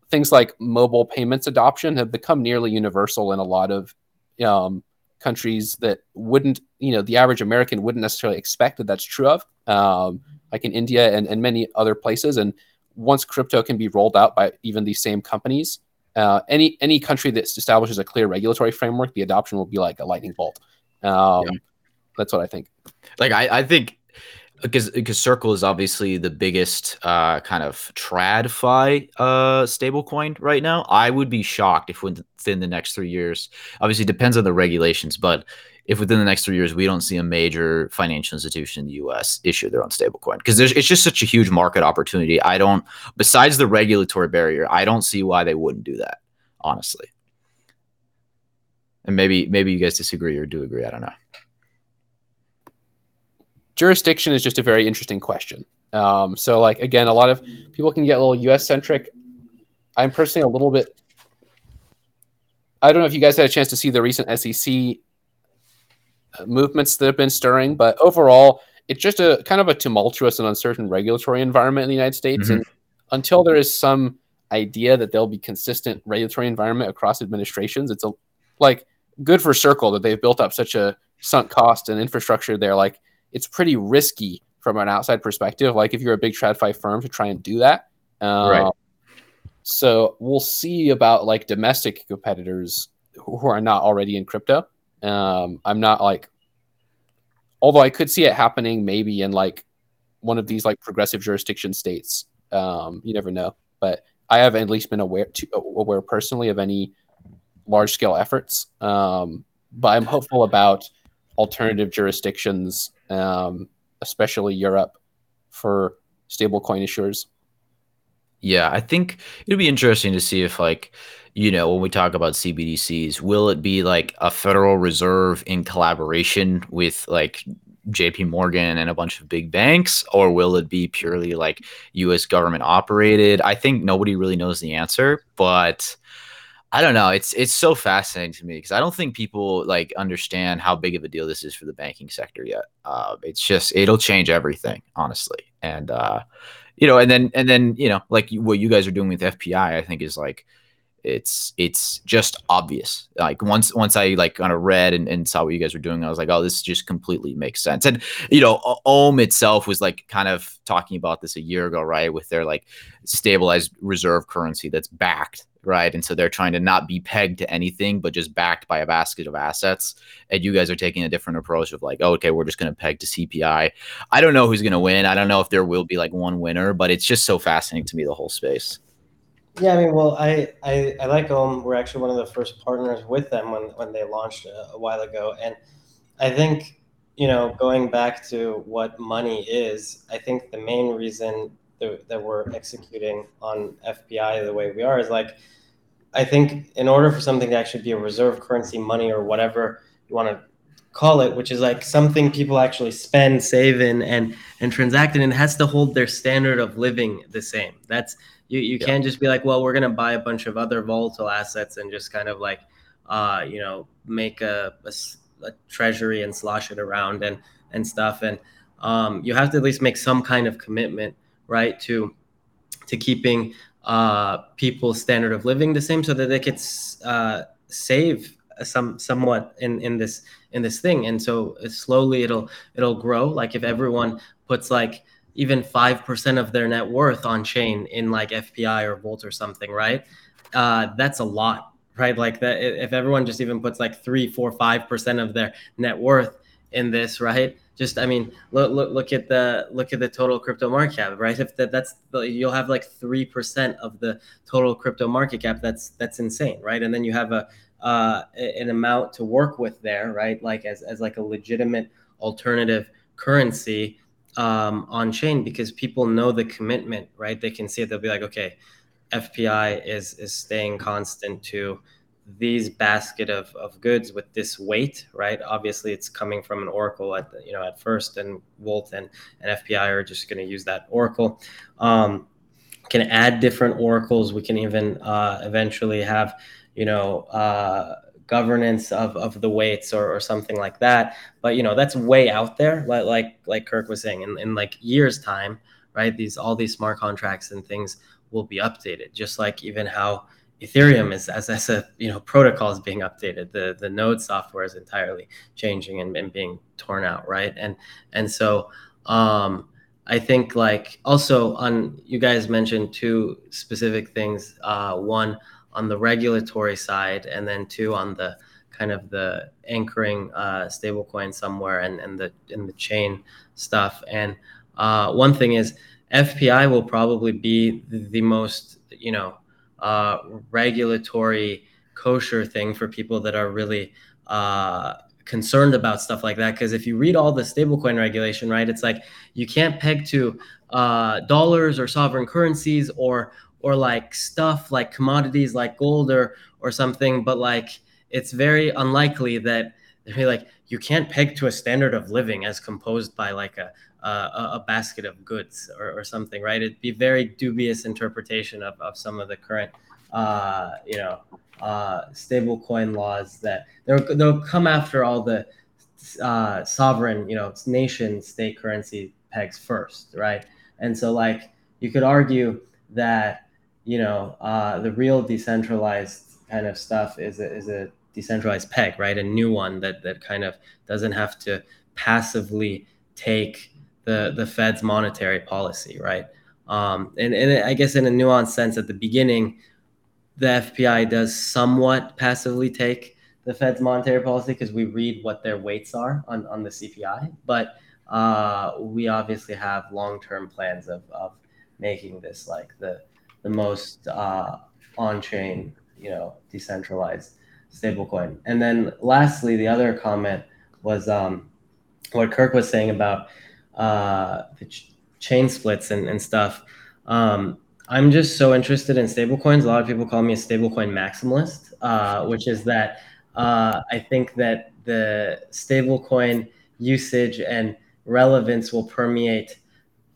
Speaker 3: things like mobile payments adoption have become nearly universal in a lot of um, countries that wouldn't, you know, the average American wouldn't necessarily expect that that's true of, um, like in India and, and many other places. And once crypto can be rolled out by even these same companies, uh, any any country that establishes a clear regulatory framework, the adoption will be like a lightning bolt. Um, yeah. That's what I think.
Speaker 1: Like I, I think because because Circle is obviously the biggest uh, kind of tradfi uh, stablecoin right now. I would be shocked if within the next three years, obviously depends on the regulations, but if within the next three years we don't see a major financial institution in the U.S. issue their own stablecoin because it's just such a huge market opportunity. I don't, besides the regulatory barrier, I don't see why they wouldn't do that. Honestly, and maybe maybe you guys disagree or do agree. I don't know
Speaker 3: jurisdiction is just a very interesting question. Um, so, like again, a lot of people can get a little U.S. centric. I'm personally a little bit. I don't know if you guys had a chance to see the recent SEC uh, movements that have been stirring, but overall, it's just a kind of a tumultuous and uncertain regulatory environment in the United States. Mm-hmm. And until there is some idea that there'll be consistent regulatory environment across administrations, it's a like good for Circle that they've built up such a sunk cost and infrastructure there, like it's pretty risky from an outside perspective. Like if you're a big TradFi firm to try and do that, um, right? So we'll see about like domestic competitors who are not already in crypto. Um, I'm not like, although I could see it happening maybe in like one of these like progressive jurisdiction states. Um, you never know, but I have at least been aware to, aware personally of any large scale efforts. Um, but I'm hopeful about alternative jurisdictions, um, especially Europe, for stablecoin issuers.
Speaker 1: Yeah, I think it'll be interesting to see if like you know, when we talk about CBDCs, will it be like a Federal Reserve in collaboration with like JP Morgan and a bunch of big banks, or will it be purely like US government operated? I think nobody really knows the answer, but I don't know. It's it's so fascinating to me because I don't think people like understand how big of a deal this is for the banking sector yet. Uh, it's just it'll change everything, honestly. And uh, you know, and then and then you know, like what you guys are doing with FPI, I think is like it's it's just obvious. Like once once i like kind of read and, and saw what you guys were doing i was like oh this just completely makes sense. And you know ohm itself was like kind of talking about this a year ago right with their like stabilized reserve currency that's backed right? And so they're trying to not be pegged to anything but just backed by a basket of assets. And you guys are taking a different approach of like oh, okay we're just going to peg to cpi i. Don't know who's going to win. I don't know if there will be like one winner but it's just so fascinating to me the whole space
Speaker 2: yeah, I mean, well, I, I, I like Ohm. We're actually one of the first partners with them when, when they launched a, a while ago. And I think, you know, going back to what money is, I think the main reason that, that we're executing on FPI the way we are is like, I think in order for something to actually be a reserve currency, money, or whatever you want to call it, which is like something people actually spend, save in, and and transact in, and it has to hold their standard of living the same. That's you, you yeah. can't just be like, well, we're going to buy a bunch of other volatile assets and just kind of like, uh, you know, make a, a, a, treasury and slosh it around and, and stuff. And um, you have to at least make some kind of commitment, right, to to keeping uh, people's standard of living the same so that they could uh, save some somewhat in in this in this thing and so slowly it'll it'll grow like if everyone puts like even 5% of their net worth on chain in like FPI or Volt or something, right? Uh, that's a lot, right? Like that, if everyone just even puts like three, four, five percent of their net worth in this, right? Just, I mean, look, look, look at the look at the total crypto market cap, right? If that, that's you'll have like three percent of the total crypto market cap. That's that's insane, right? And then you have a uh, an amount to work with there, right? Like as as like a legitimate alternative currency um, on chain because people know the commitment, right? They can see it. They'll be like, okay, FPI is is staying constant to these basket of, of goods with this weight, right? Obviously, it's coming from an oracle at the, you know at first, and Volt and, and FPI are just going to use that oracle. Um, can add different oracles. We can even uh, eventually have you know. Uh, governance of, of the weights or, or something like that. But you know, that's way out there. Like like like Kirk was saying, in, in like years time, right? These all these smart contracts and things will be updated, just like even how Ethereum is as, as a you know protocol is being updated. The the node software is entirely changing and, and being torn out, right? And and so um I think like also on you guys mentioned two specific things. Uh, one on the regulatory side, and then two on the kind of the anchoring uh, stablecoin somewhere and, and the in the chain stuff. And uh, one thing is FPI will probably be the, most you know uh, regulatory kosher thing for people that are really uh, concerned about stuff like that. Because if you read all the stablecoin regulation, right, it's like you can't peg to uh, dollars or sovereign currencies or or like stuff like commodities like gold or or something but like it's very unlikely that they're like you can't peg to a standard of living as composed by like a a, a basket of goods or, or, something right? It'd be very dubious interpretation of, of some of the current uh, you know uh, stable coin laws that they'll, they'll come after all the uh, sovereign you know nation state currency pegs first right? And so like you could argue that you know, uh, the real decentralized kind of stuff is a, is a decentralized peg, right? A new one that that kind of doesn't have to passively take the the Fed's monetary policy, right? Um, and and I guess in a nuanced sense, at the beginning, the FPI does somewhat passively take the Fed's monetary policy because we read what their weights are on on the CPI, but uh, we obviously have long term plans of of making this like the the most uh, on chain, you know, decentralized stablecoin. And then lastly, the other comment was um, what Kirk was saying about uh, the ch- chain splits and, and stuff. Um, I'm just so interested in stablecoins. A lot of people call me a stablecoin maximalist, uh, which is that uh, I think that the stablecoin usage and relevance will permeate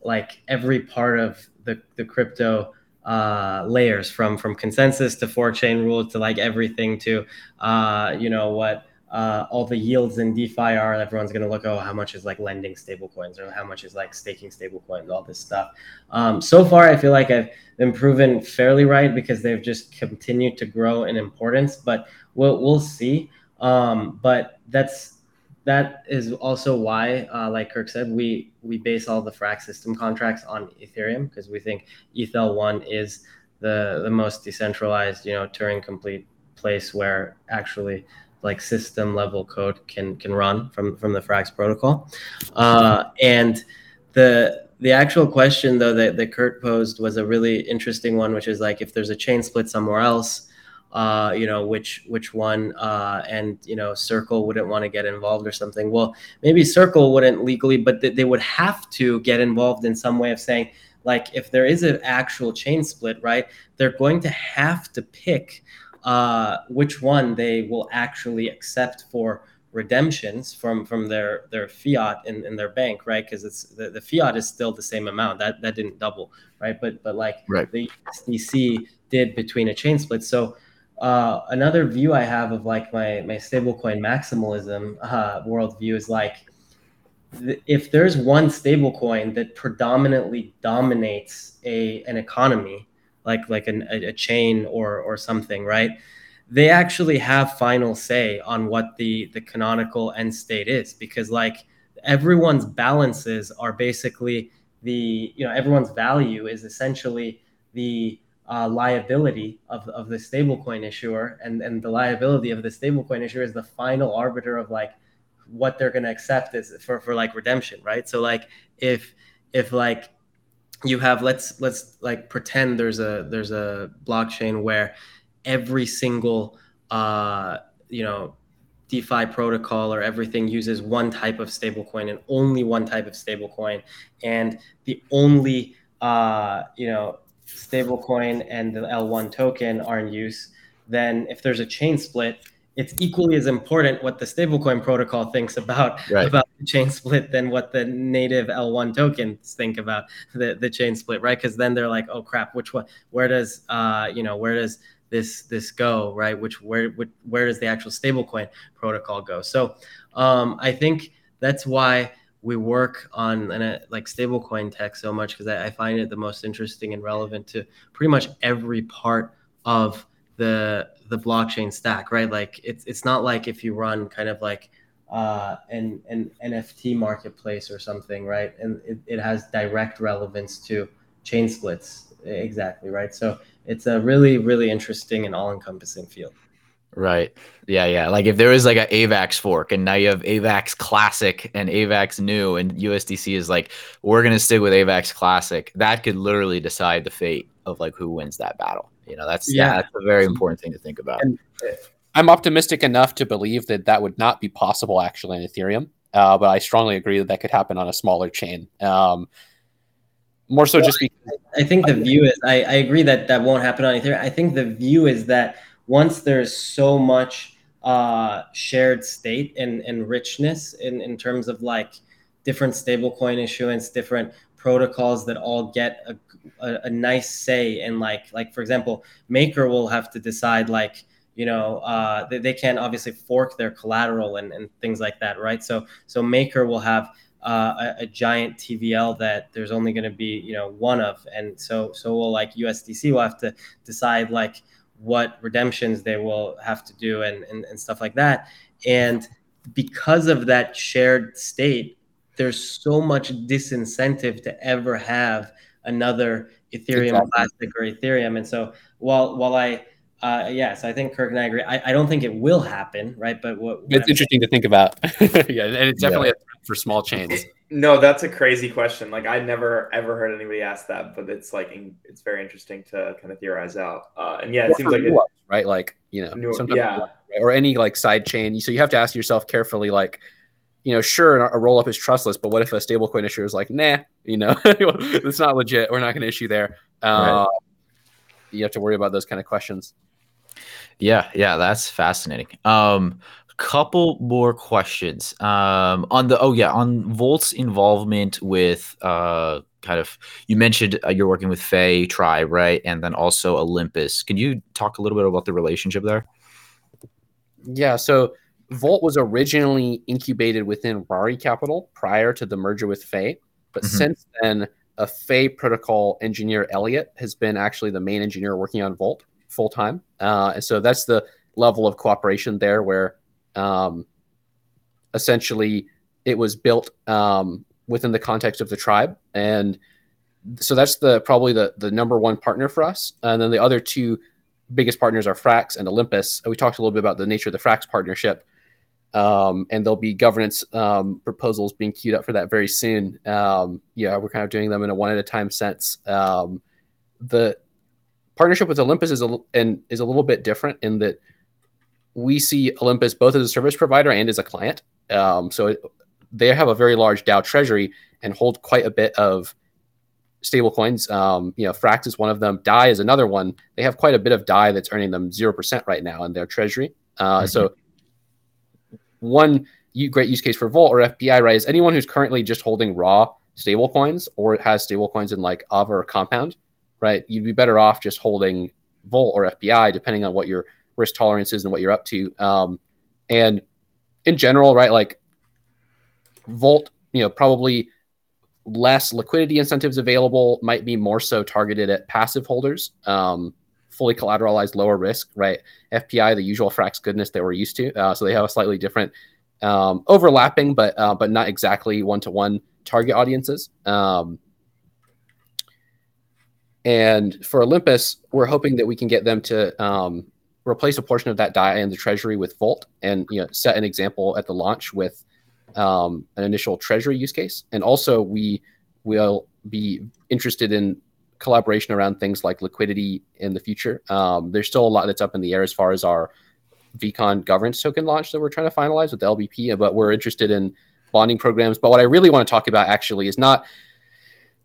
Speaker 2: like every part of the, the crypto uh, layers from from consensus to four chain rules to like everything to uh, you know what uh, all the yields in DeFi are. Everyone's gonna look, oh, how much is like lending stablecoins or how much is like staking stablecoins, all this stuff. Um, so far, I feel like I've been proven fairly right because they've just continued to grow in importance. But we'll we'll see. Um, but that's that is also why, uh, like Kirk said, we we base all the Frax system contracts on Ethereum because we think ETHL one is the the most decentralized, you know, Turing complete place where actually like system level code can can run from from the Frax protocol. Uh, and the the actual question though that, that Kirk posed was a really interesting one, which is like if there's a chain split somewhere else, uh, you know, which which one, uh, and you know, Circle wouldn't want to get involved or something. Well, maybe Circle wouldn't legally, but th- they would have to get involved in some way of saying, like, if there is an actual chain split, right? They're going to have to pick uh, which one they will actually accept for redemptions from from their their fiat in, in their bank right because it's the, the fiat is still the same amount that that didn't double right but but like
Speaker 1: right.
Speaker 2: the SDC did between a chain split so uh, another view I have of like my my stablecoin maximalism uh, worldview is like if there's one stablecoin that predominantly dominates a an economy, like like an, a, a chain or or something, right? They actually have final say on what the the canonical end state is because like everyone's balances are basically the you know everyone's value is essentially the uh, liability of, of the stablecoin issuer, and, and the liability of the stablecoin issuer is the final arbiter of like what they're going to accept is for, for like redemption, right? So like if if like you have let's let's like pretend there's a there's a blockchain where every single uh, you know DeFi protocol or everything uses one type of stablecoin and only one type of stablecoin, and the only uh, you know stablecoin and the L1 token are in use, then if there's a chain split, it's equally as important what the stablecoin protocol thinks about right. about the chain split than what the native L1 tokens think about the, the chain split, right? Because then they're like, oh crap, which one? Where does uh, you know where does this this go, right? Which where which, where does the actual stablecoin protocol go? So um, I think that's why we work on an, a, like stablecoin tech so much because I, I, find it the most interesting and relevant to pretty much every part of the the blockchain stack, right? Like it's it's not like if you run kind of like uh, an an NFT marketplace or something, right? And it, it has direct relevance to chain splits, exactly, right? So it's a really really interesting and all encompassing field.
Speaker 1: Right. Yeah, yeah. Like if there is like an AVAX fork and now you have AVAX Classic and AVAX New and USDC is like, we're going to stick with AVAX Classic, that could literally decide the fate of like who wins that battle. You know, that's yeah, that's a very important thing to think about. And
Speaker 3: I'm optimistic enough to believe that that would not be possible actually in Ethereum. Uh, but I strongly agree that that could happen on a smaller chain. Um, more so well, just because
Speaker 2: I, I think the view is I, I agree that that won't happen on Ethereum. I think the view is that once there's so much uh, shared state and, and richness in, in terms of like different stablecoin issuance, different protocols that all get a, a, a, nice say in like like for example, Maker will have to decide like you know uh, they, they can't obviously fork their collateral and, and things like that, right? So so Maker will have uh, a, a, giant TVL that there's only going to be you know one of, and so so will like USDC will have to decide like what redemptions they will have to do and, and, and stuff like that. And because of that shared state, there's so much disincentive to ever have another Ethereum exactly. Classic or Ethereum. And so while while I uh, yes, I think Kirk and I agree. I, I don't think it will happen, right? But what, what
Speaker 3: it's I'm interesting saying- to think about. yeah, and it's definitely yeah. for small chains. It,
Speaker 4: no, that's a crazy question. Like I never ever heard anybody ask that, but it's like it's very interesting to kind of theorize out. Uh, and yeah, it seems like it,
Speaker 3: right, like you know, new, yeah, or any like side chain. So you have to ask yourself carefully, like you know, sure, a roll up is trustless, but what if a stablecoin issuer is like, nah, you know, it's not legit. We're not going to issue there. Uh, right. You have to worry about those kind of questions.
Speaker 1: Yeah, yeah, that's fascinating. Um, couple more questions. Um, on the oh yeah, on Volt's involvement with uh, kind of you mentioned uh, you're working with Fei Tribe, right, and then also Olympus. Can you talk a little bit about the relationship there?
Speaker 3: Yeah, so Volt was originally incubated within Rari Capital prior to the merger with Fei, but mm-hmm. since then, a Fei protocol engineer, Elliot, has been actually the main engineer working on Volt full time. Uh, and so that's the level of cooperation there where um, essentially it was built um, within the context of the tribe. And so that's the probably the, the number one partner for us. And then the other two biggest partners are Frax and Olympus. And we talked a little bit about the nature of the Frax partnership. Um, and there'll be governance um, proposals being queued up for that very soon. Um, yeah, we're kind of doing them in a one at a time sense. Um, the partnership with Olympus is a and is a little bit different in that we see Olympus both as a service provider and as a client. Um, so it, they have a very large DAO treasury and hold quite a bit of stable coins. Um, you know, Frax is one of them. Dai is another one. They have quite a bit of Dai that's earning them zero percent right now in their treasury. Uh, mm-hmm. So one great use case for Volt or FPI, right, is anyone who's currently just holding raw stable coins or has stable coins in like Aave or Compound right? You'd be better off just holding Volt or FPI, depending on what your risk tolerance is and what you're up to. Um, and in general, right, like Volt, you know, probably less liquidity incentives available, might be more so targeted at passive holders, um, fully collateralized, lower risk, right? FPI, the usual Frax goodness that we're used to. Uh, so they have a slightly different um, overlapping, but uh, but not exactly one to one target audiences. Um, and for Olympus, we're hoping that we can get them to um, replace a portion of that Dai in the treasury with Volt, and you know set an example at the launch with um, an initial treasury use case. And also, we will be interested in collaboration around things like liquidity in the future. Um, there's still a lot that's up in the air as far as our VCON governance token launch that we're trying to finalize with the LBP, but we're interested in bonding programs. But what I really want to talk about actually is not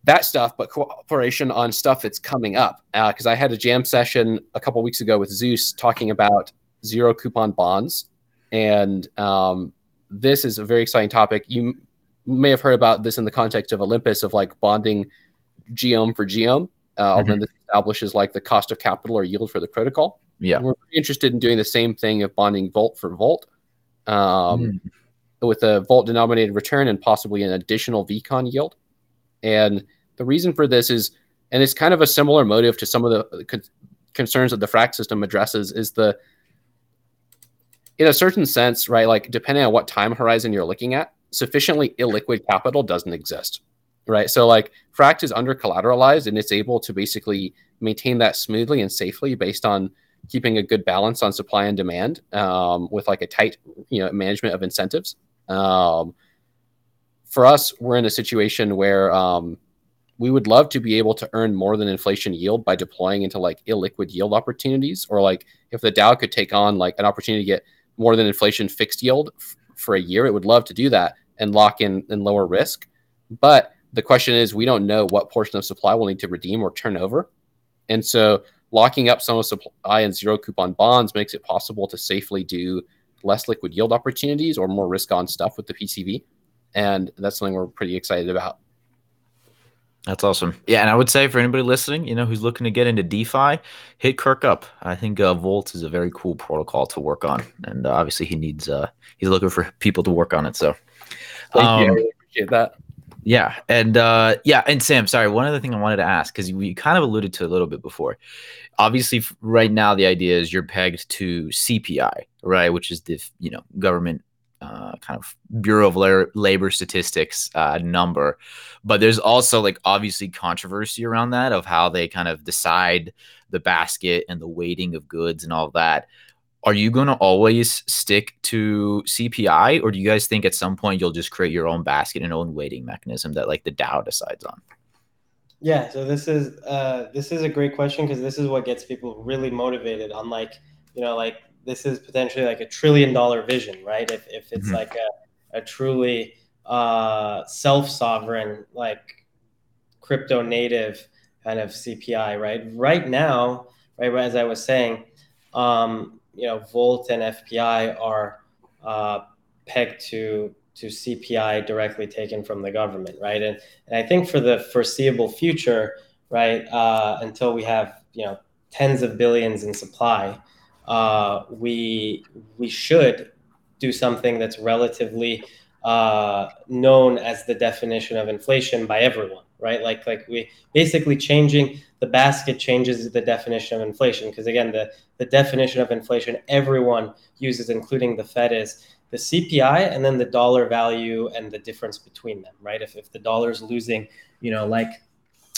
Speaker 3: that stuff, but cooperation on stuff that's coming up. Because uh, I had a jam session a couple weeks ago with Zeus talking about zero coupon bonds, and um, this is a very exciting topic. You may have heard about this in the context of Olympus of like bonding gOHM for gOHM. Uh, mm-hmm. this establishes like the cost of capital or yield for the protocol.
Speaker 1: Yeah,
Speaker 3: and we're interested in doing the same thing of bonding Volt for Volt. Um, mm. With a Volt denominated return and possibly an additional VCON yield. And the reason for this is, and it's kind of a similar motive to some of the con- concerns that the Frax system addresses, is the, in a certain sense, right? Like depending on what time horizon you're looking at, sufficiently illiquid capital doesn't exist, right? So like Frax is under collateralized and it's able to basically maintain that smoothly and safely based on keeping a good balance on supply and demand um, with like a tight, you know, management of incentives. Um, for us, we're in a situation where um, we would love to be able to earn more than inflation yield by deploying into like illiquid yield opportunities, or like if the DAO could take on like an opportunity to get more than inflation fixed yield f- for a year, it would love to do that and lock in and lower risk. But the question is, we don't know what portion of supply we'll need to redeem or turn over, and so locking up some of supply and zero coupon bonds makes it possible to safely do less liquid yield opportunities or more risk on stuff with the PCV and that's something we're pretty excited about.
Speaker 1: That's awesome. Yeah, and I would say for anybody listening, you know, who's looking to get into DeFi, hit Kirk up. I think uh, Volt is a very cool protocol to work on, and uh, obviously he needs uh, he's looking for people to work on it. So,
Speaker 3: thank um, you. I appreciate that.
Speaker 1: Yeah, and uh, yeah, and Sam, sorry, one other thing I wanted to ask because we kind of alluded to a little bit before. Obviously, right now the idea is you're pegged to CPI, right, which is the you know government uh, kind of Bureau of La- Labor Statistics uh, number. But there's also like obviously controversy around that of how they kind of decide the basket and the weighting of goods and all that are you going to always stick to CPI, or do you guys think at some point you'll just create your own basket and own weighting mechanism that like the DAO decides on?
Speaker 2: Yeah, so this is uh, this is a great question because this is what gets people really motivated. On like you know like this is potentially like a trillion dollar vision, right? If if it's mm-hmm. like a a truly uh, self sovereign like crypto native kind of CPI, right? Right now, right as I was saying. Um, you know, Volt and FPI are uh, pegged to to CPI directly taken from the government, right? And and I think for the foreseeable future, right, uh, until we have you know tens of billions in supply, uh, we we should do something that's relatively uh, known as the definition of inflation by everyone, right? Like like we basically changing the basket changes the definition of inflation because again the the definition of inflation everyone uses, including the Fed, is the CPI and then the dollar value and the difference between them, right? If if the dollar is losing, you know, like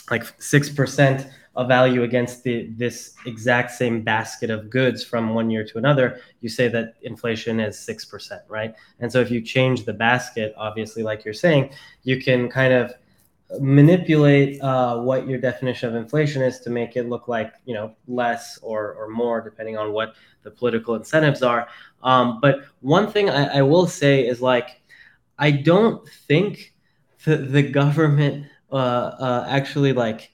Speaker 2: like six percent of value against the this exact same basket of goods from one year to another, you say that inflation is six percent, right? And so if you change the basket, obviously, like you're saying, you can kind of manipulate uh, what your definition of inflation is to make it look like you know less or or more depending on what the political incentives are. Um, but one thing I, I will say is like I don't think the, the government uh, uh, actually like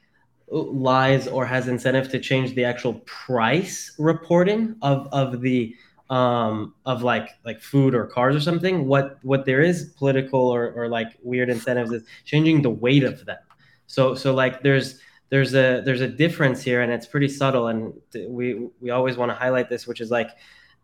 Speaker 2: lies or has incentive to change the actual price reporting of of the um, of like like food or cars or something. What what there is political or, or like weird incentives is changing the weight of them. So so like there's there's a there's a difference here and it's pretty subtle and we we always want to highlight this which is like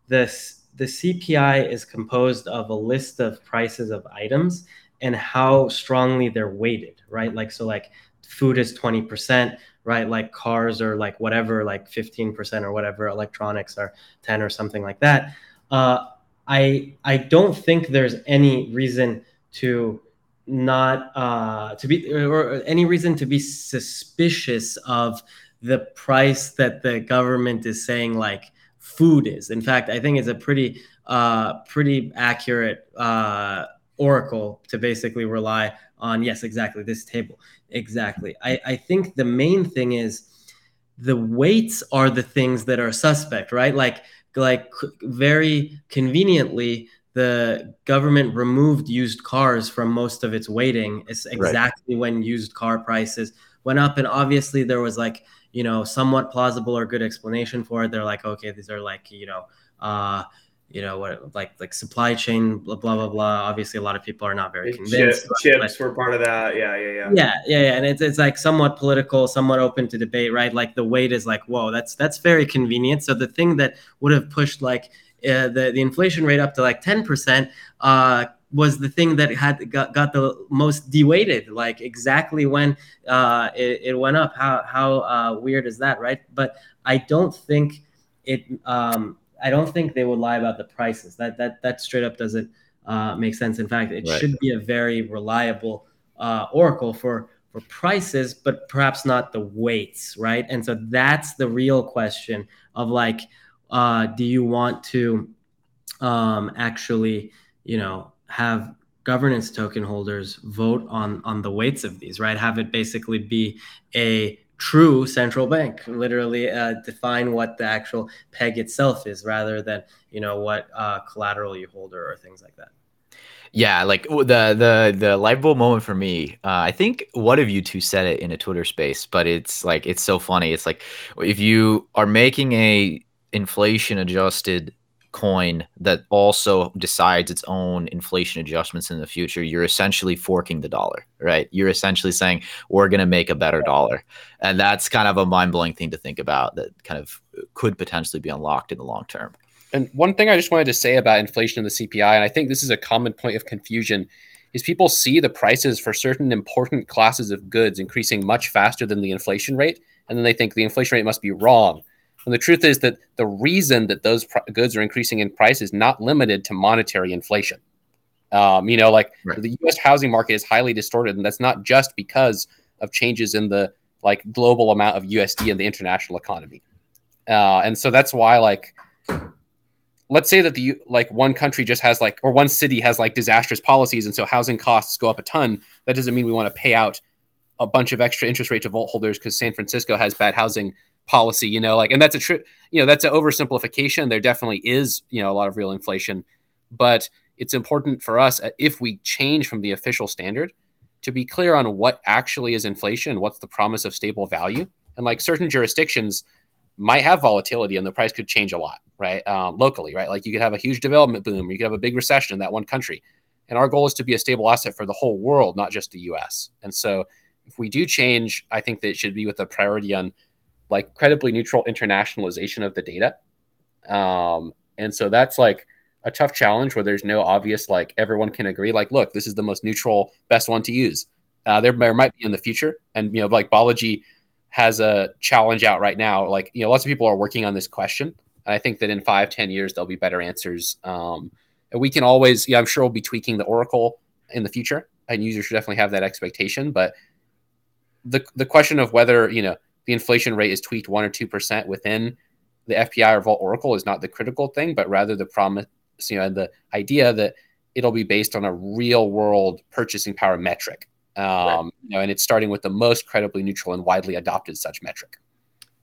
Speaker 2: this the CPI is composed of a list of prices of items and how strongly they're weighted, right? Like so like food is 20%, right? Like cars or like whatever, like 15% or whatever, electronics are 10 or something like that. Uh, I I don't think there's any reason to not uh, to be or any reason to be suspicious of the price that the government is saying like food is. In fact, I think it's a pretty uh, pretty accurate uh, oracle to basically rely on. Yes, exactly this table. Exactly. I, I think the main thing is the weights are the things that are suspect, right? Like like very conveniently the government removed used cars from most of its weighting. It's exactly right. when used car prices went up and obviously there was like, you know, somewhat plausible or good explanation for it. They're like, okay, these are like, you know, uh you know what like like supply chain blah blah blah blah. Obviously a lot of people are not very convinced
Speaker 4: chips, chips were part of that. Yeah yeah yeah.
Speaker 2: Yeah yeah yeah. And it's, it's like somewhat political somewhat open to debate right? Like the weight is like whoa that's that's very convenient. So the thing that would have pushed like uh, the, the inflation rate up to like 10% uh, was the thing that had got, got the most deweighted like exactly when uh, it, it went up. How how uh, weird is that right? But i don't think it um, I don't think they would lie about the prices. That that that straight up doesn't uh, make sense. In fact, it right. should be a very reliable uh, oracle for for prices, but perhaps not the weights, right? And so that's the real question of like, uh, do you want to um, actually, you know, have governance token holders vote on on the weights of these, right? Have it basically be a true central bank literally uh, define what the actual peg itself is rather than you know what uh, collateral you hold or, or, things like that.
Speaker 1: Yeah like the the the light bulb moment for me uh, i think one of you two said it in a twitter space but it's like it's so funny. It's like if you are making a inflation adjusted coin that also decides its own inflation adjustments in the future, you're essentially forking the dollar, right? You're essentially saying we're going to make a better dollar. And that's kind of a mind blowing thing to think about that kind of could potentially be unlocked in the long term.
Speaker 3: And one thing I just wanted to say about inflation and the CPI, and I think this is a common point of confusion, is people see the prices for certain important classes of goods increasing much faster than the inflation rate, and then they think the inflation rate must be wrong. And the truth is that the reason that those pr- goods are increasing in price is not limited to monetary inflation. Um, you know, like right. the U.S. housing market is highly distorted, and that's not just because of changes in the like global amount of USD in the international economy. Uh, and so that's why, like, let's say that the like one country just has like or one city has like disastrous policies, and so housing costs go up a ton. That doesn't mean we want to pay out a bunch of extra interest rate to Volt holders because San Francisco has bad housing policy. You know, like, and that's a true, you know, that's an oversimplification. There definitely is, you know, a lot of real inflation, but it's important for us uh, if we change from the official standard to be clear on what actually is inflation, what's the promise of stable value. And like certain jurisdictions might have volatility and the price could change a lot, right? Um, locally, right? Like you could have a huge development boom, you could have a big recession in that one country. And our goal is to be a stable asset for the whole world, not just the US. And so if we do change, I think that it should be with a priority on like credibly neutral internationalization of the data. Um, and so that's like, a tough challenge where there's no obvious like everyone can agree like look this is the most neutral best one to use. Uh, there, there might be in the future. And you know like Balaji has a challenge out right now. Like you know lots of people are working on this question. And i think that in five ten years there'll be better answers. Um, and we can always yeah i'm sure we'll be tweaking the oracle in the future. And users should definitely have that expectation. But the the question of whether you know the inflation rate is tweaked one or two percent within the FPI or Volt Oracle is not the critical thing, but rather the promise you know, the idea that it'll be based on a real world purchasing power metric. Um, right. you know, and it's starting with the most credibly neutral and widely adopted such metric.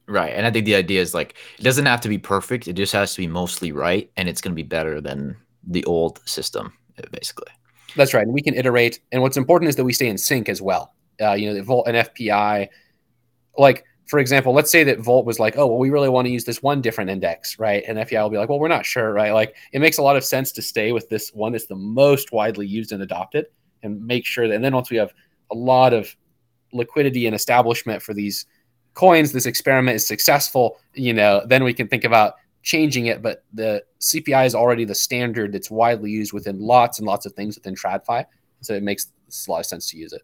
Speaker 1: Right. And I think the idea is like it doesn't have to be perfect. It just has to be mostly right. And it's going to be better than the old system, basically.
Speaker 3: That's right. And we can iterate. And what's important is that we stay in sync as well. Uh, you know, the Volt and FPI, like for example, let's say that Volt was like, oh, well, we really want to use this one different index, right? And FPI will be like, well, we're not sure, right? Like it makes a lot of sense to stay with this one that's the most widely used and adopted and make sure that, and then once we have a lot of liquidity and establishment for these coins, this experiment is successful, you know, then we can think about changing it. But the CPI is already the standard that's widely used within lots and lots of things within TradFi. So it makes a lot of sense to use it.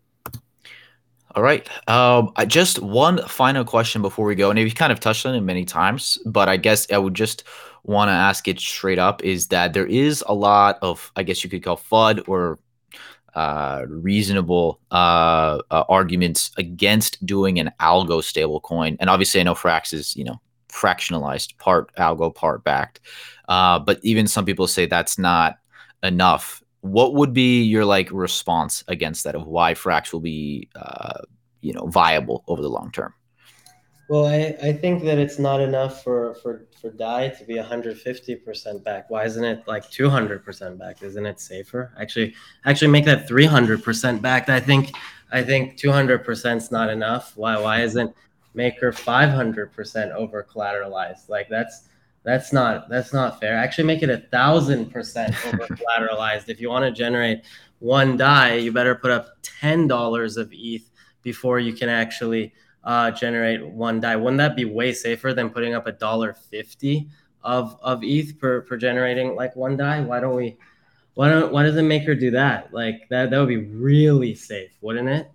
Speaker 1: All right. Um, just one final question before we go, and you've kind of touched on it many times, but I guess I would just want to ask it straight up: is that there is a lot of, I guess you could call FUD or uh, reasonable uh, uh, arguments against doing an algo stablecoin, and obviously I know Frax is you know fractionalized, part algo, part backed, uh, but even some people say that's not enough what would be your like response against that of why Frax will be uh, you know viable over the long term?
Speaker 2: Well, I, I think that it's not enough for for for DAI to be 150% back. Why isn't it like 200% back? Isn't it safer? Actually, actually make that 300% back. I think I think 200% is not enough. Why why isn't Maker 500% over collateralized? Like that's that's not that's not fair. Actually, make it a thousand percent over collateralized. if you want to generate one DAI, you better put up ten dollars of ETH before you can actually uh, generate one DAI. Wouldn't that be way safer than putting up a dollar fifty of of ETH per per generating like one DAI? Why don't we? Why don't why doesn't Maker do that? Like that that would be really safe, wouldn't it?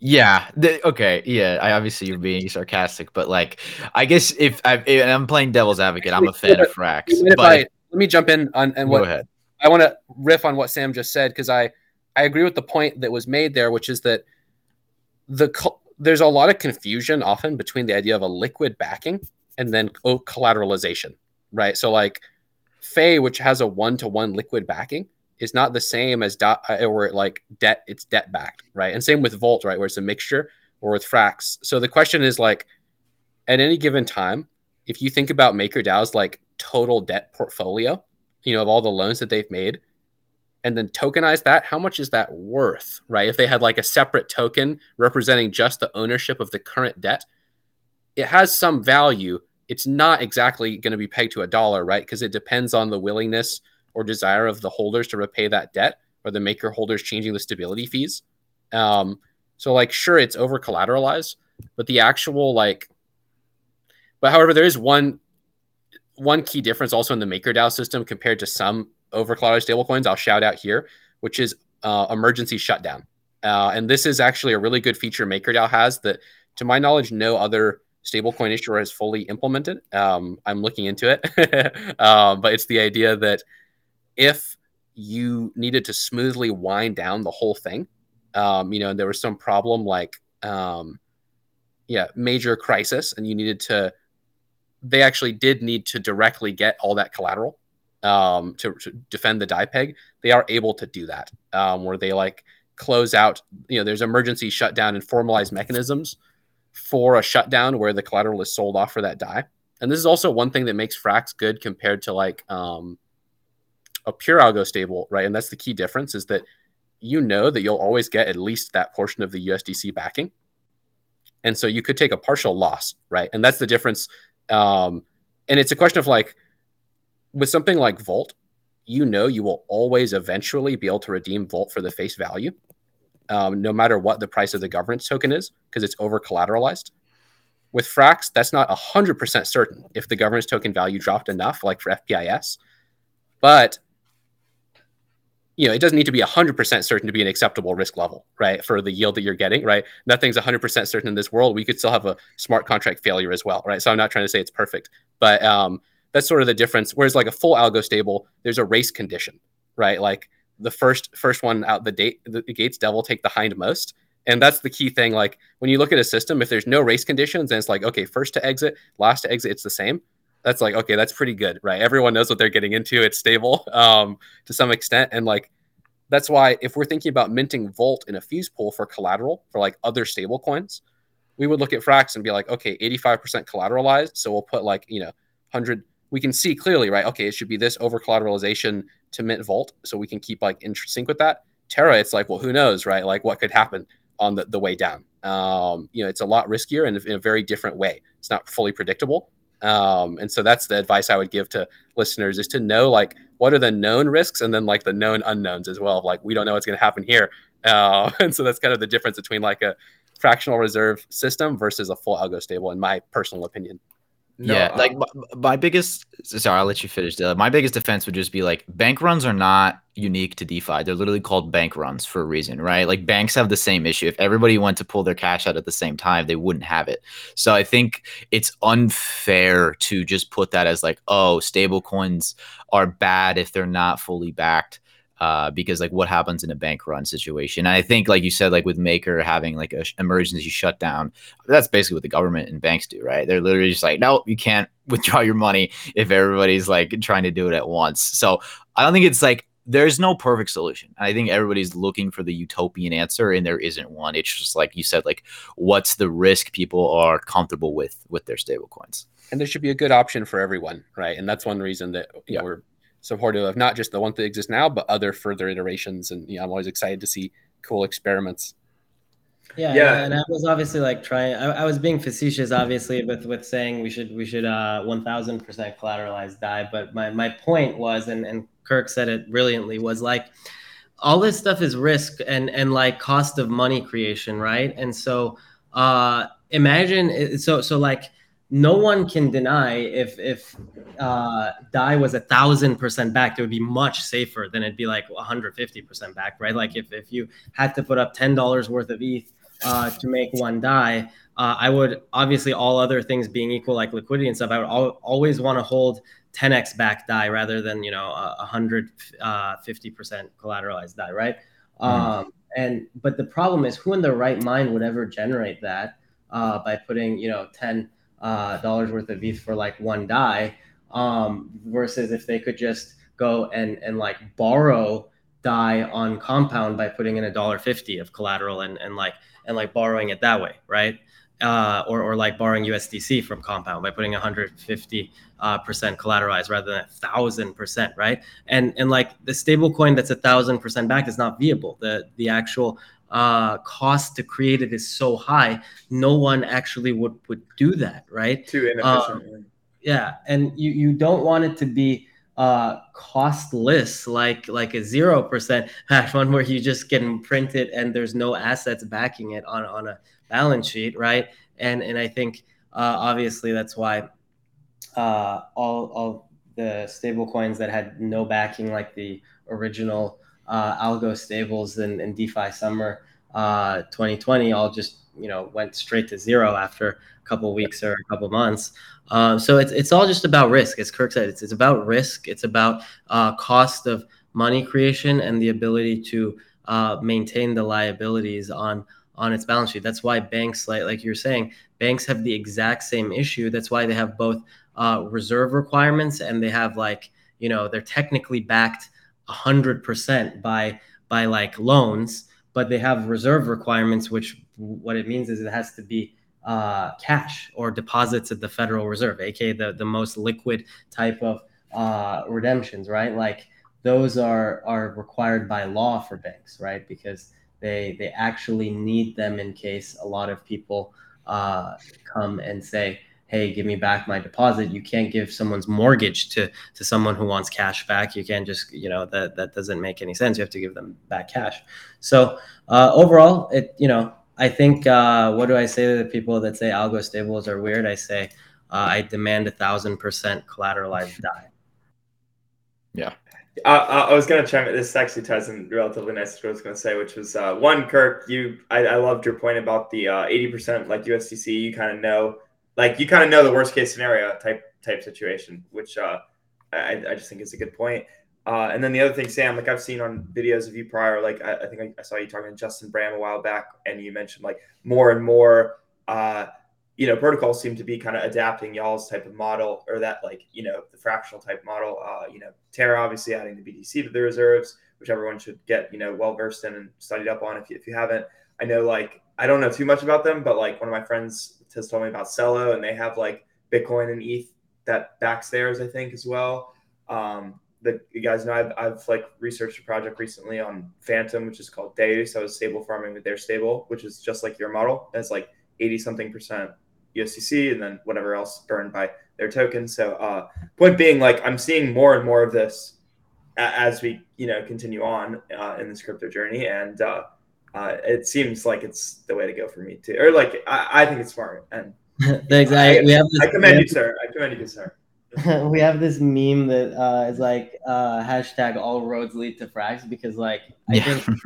Speaker 1: Yeah. The, okay. Yeah. I obviously you're being sarcastic, but like, I guess if, I, am playing devil's advocate, I'm a fan of Frax. But
Speaker 3: I, let me jump in on and what ahead. I want to riff on what Sam just said because I I agree with the point that was made there, which is that the there's a lot of confusion often between the idea of a liquid backing and then collateralization, right? So like Fei, which has a one to one liquid backing, is not the same as dot uh, or like debt it's debt backed right? And same with Volt right where it's a mixture or with frax. So the question is like at any given time if you think about MakerDAO's like total debt portfolio you know of all the loans that they've made and then tokenize that how much is that worth right? If they had like a separate token representing just the ownership of the current debt it has some value. It's not exactly going to be pegged to a dollar right? Because it depends on the willingness or desire of the holders to repay that debt or the maker holders changing the stability fees. Um, so like, sure, it's over collateralized, but the actual like, but however, there is one one key difference also in the MakerDAO system compared to some over collateralized stablecoins. I'll shout out here, which is uh, emergency shutdown. Uh, and this is actually a really good feature MakerDAO has that, to my knowledge, no other stablecoin issuer has fully implemented. Um, I'm looking into it, um, but it's the idea that if you needed to smoothly wind down the whole thing, um, you know, and there was some problem like, um, yeah, major crisis, and you needed to, they actually did need to directly get all that collateral um, to, to, defend the DAI peg. They are able to do that, um, where they like close out, you know, there's emergency shutdown and formalized mechanisms for a shutdown where the collateral is sold off for that DAI. And this is also one thing that makes Frax good compared to like um, a pure algo stable, right? And that's the key difference is that you know that you'll always get at least that portion of the USDC backing. And so you could take a partial loss, right? And that's the difference. Um, and it's a question of like, with something like Volt, you know you will always eventually be able to redeem Volt for the face value, um, no matter what the price of the governance token is, because it's over collateralized. With Frax, that's not 100% certain if the governance token value dropped enough, like for FPIS. But you know, it doesn't need to be 100% certain to be an acceptable risk level, right? For the yield that you're getting, right? Nothing's 100% certain in this world. We could still have a smart contract failure as well, right? So I'm not trying to say it's perfect, but um, that's sort of the difference. Whereas like a full algo stable, there's a race condition, right? Like the first first one out the date the gates devil take the hindmost. And that's the key thing. Like when you look at a system, if there's no race conditions, then it's like, okay, first to exit, last to exit, it's the same that's like okay that's pretty good right? Everyone knows what they're getting into it's stable um, to some extent and like that's why if we're thinking about minting volt in a fuse pool for collateral for like other stable coins we would look at frax and be like okay 85% collateralized so we'll put like you know 100 we can see clearly right? Okay it should be this over collateralization to mint volt so we can keep like in sync with that. Terra it's like well who knows right? Like what could happen on the, the way down? Um, you know it's a lot riskier and in a very different way. It's not fully predictable um, and so that's the advice I would give to listeners is to know like what are the known risks and then like the known unknowns as well. Like we don't know what's going to happen here. Uh, and so that's kind of the difference between like a fractional reserve system versus a full algo stable, in my personal opinion.
Speaker 1: No, yeah, like um, my, my, biggest. Sorry, I'll let you finish. My biggest defense would just be like bank runs are not unique to DeFi. They're literally called bank runs for a reason, right? Like banks have the same issue. If everybody went to pull their cash out at the same time, they wouldn't have it. So I think it's unfair to just put that as like, oh, stable coins are bad if they're not fully backed uh, because like what happens in a bank run situation. And I think like you said, like with Maker having like an emergency shutdown, that's basically what the government and banks do, right? They're literally just like, no, you can't withdraw your money if everybody's like trying to do it at once. So I don't think it's like there's no perfect solution. I think everybody's looking for the utopian answer, and there isn't one. It's just like you said, like what's the risk people are comfortable with with their stablecoins.
Speaker 3: And there should be a good option for everyone, right? And that's one reason that you yeah. know, we're supportive of not just the one that exists now, but other further iterations. And you know, I'm always excited to see cool experiments.
Speaker 2: Yeah, yeah, and I was obviously like trying. I, I, was being facetious, obviously, with with saying we should we should uh 1,000 percent collateralize DAI. But my my point was, and and Kirk said it brilliantly, was like all this stuff is risk and and like cost of money creation, right? And so uh imagine so so like no one can deny if if uh, DAI was a thousand percent back, it would be much safer than it'd be like 150 percent back, right? Like if if you had to put up ten dollars worth of ETH uh, to make one DAI, uh, I would obviously all other things being equal, like liquidity and stuff, I would al- always want to hold 10x back DAI rather than you know a 150 uh, percent collateralized DAI, right? Mm. Um, and but the problem is, who in their right mind would ever generate that uh, by putting you know 10 uh, dollars worth of ETH for like one DAI, um, versus if they could just go and and like borrow DAI on compound by putting in a dollar fifty of collateral and and like and like borrowing it that way, right? Uh, or, or like borrowing USDC from Compound by putting 150 uh, percent collateralized rather than a thousand percent, right? And and like the stable coin that's a thousand percent backed is not viable. The the actual uh, cost to create it is so high, no one actually would would do that, right?
Speaker 4: Too inefficient. Um,
Speaker 2: yeah, and you you don't want it to be uh, costless like like a zero percent hash one where you just can print it and there's no assets backing it on on a balance sheet, right? And and I think uh, obviously that's why uh, all all the stable coins that had no backing like the original uh, algo stables and, in DeFi summer uh, 2020 all just you know went straight to zero after a couple weeks or a couple months. Um, so it's it's all just about risk, as Kirk said. It's it's about risk. It's about uh, cost of money creation and the ability to uh, maintain the liabilities on on its balance sheet. That's why banks, like like you're saying, banks have the exact same issue. That's why they have both uh, reserve requirements and they have like you know they're technically backed hundred percent by by like loans, but they have reserve requirements, which what it means is it has to be uh, cash or deposits at the Federal Reserve, aka the the most liquid type of uh, redemptions, right? Like those are are required by law for banks, right? Because they they actually need them in case a lot of people uh, come and say, "Hey, give me back my deposit." You can't give someone's mortgage to to someone who wants cash back. You can't just you know that that doesn't make any sense. You have to give them back cash. So uh, overall, it you know I think uh, what do I say to the people that say algo stables are weird? I say uh, I demand a thousand percent collateralized DAI
Speaker 1: Yeah,
Speaker 4: uh, I was going to chime in. This actually ties in relatively nice to what I was going to say, which was uh, one, Kirk, you, I, I, loved your point about the uh, 80% like USDC. You kind of know, like you kind of know the worst case scenario type type situation, which uh, I, I just think is a good point. Uh, and then the other thing, Sam, like I've seen on videos of you prior, like I, I think I, saw you talking to Justin Bram a while back, and you mentioned like more and more uh, you know, protocols seem to be kind of adapting y'all's type of model or that like, you know, the fractional type model. Uh, you know, Terra obviously adding the BTC to the reserves, which everyone should get, you know, well versed in and studied up on if you, if you haven't. I know like I don't know too much about them, but like one of my friends has told me about Celo and they have like Bitcoin and ETH that backs theirs, I think, as well. Um, the you guys know I've, I've like researched a project recently on Fantom, which is called Deus. I was stable farming with their stable, which is just like your model. It's like 80 something percent USDC and then whatever else burned by their token. So, uh, point being, like I'm seeing more and more of this as we you know continue on uh, in this crypto journey, and uh, uh, it seems like it's the way to go for me too. Or like I, I think it's smart. And
Speaker 2: thanks. I, we have
Speaker 4: this, I commend you, sir. I commend you, sir.
Speaker 2: we have this meme that uh, is like uh, hashtag all roads lead to Frax because like I yeah. think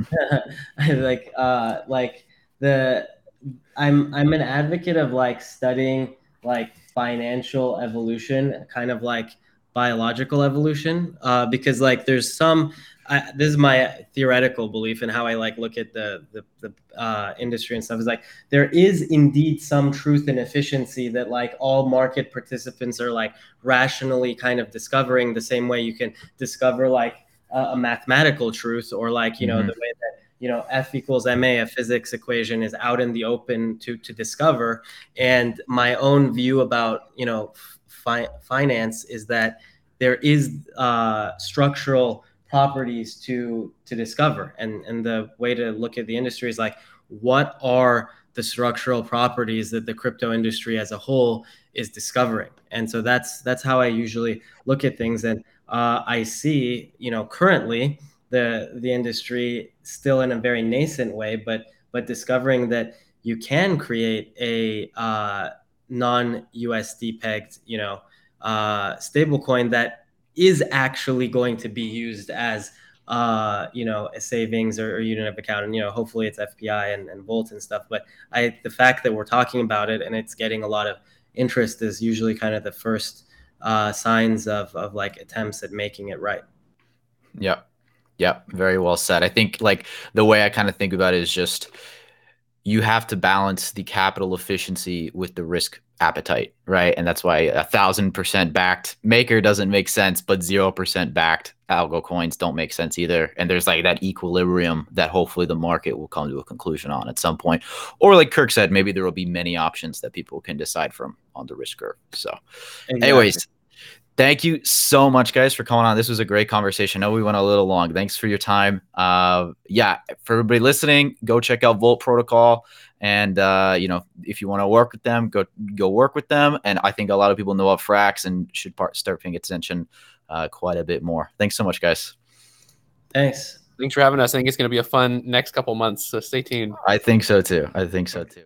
Speaker 2: like uh, like the I'm I'm an advocate of like studying like financial evolution, kind of like biological evolution, uh, because like there's some. I, this is my theoretical belief and how I like look at the the, the uh, industry and stuff. Is like there is indeed some truth and efficiency that like all market participants are like rationally kind of discovering the same way you can discover like a, a mathematical truth or like you know mm-hmm. the way that you know F equals ma, a physics equation, is out in the open to to discover. And my own view about you know fi- finance is that there is uh, structural properties to to discover, and and the way to look at the industry is like what are the structural properties that the crypto industry as a whole is discovering? And so that's that's how i usually look at things. And uh, i see you know currently the the industry still in a very nascent way, but but discovering that you can create a uh, non USD pegged, you know, uh, stablecoin that is actually going to be used as uh, you know, a savings or, or unit of account. And, you know, hopefully it's FPI and, and Volt and stuff. But I, the fact that we're talking about it and it's getting a lot of interest is usually kind of the first uh, signs of, of like attempts at making it right.
Speaker 1: Yeah. Yeah, very well said. I think like the way I kind of think about it is just you have to balance the capital efficiency with the risk appetite, right? And that's why a thousand percent backed maker doesn't make sense, but zero percent backed algo coins don't make sense either. And there's like that equilibrium that hopefully the market will come to a conclusion on at some point. Or like Kirk said, maybe there will be many options that people can decide from on the risk curve. So, exactly. anyways, thank you so much guys for coming on. This was a great conversation. I know we went a little long. Thanks for your time. Uh yeah for everybody listening go check out volt protocol. And uh you know if you want to work with them go go work with them. And i think a lot of people know of frax and should part, start paying attention uh quite a bit more. Thanks so much guys.
Speaker 2: Thanks.
Speaker 3: Thanks for having us. I think it's going to be a fun next couple months so stay tuned.
Speaker 1: I think so too. I think so too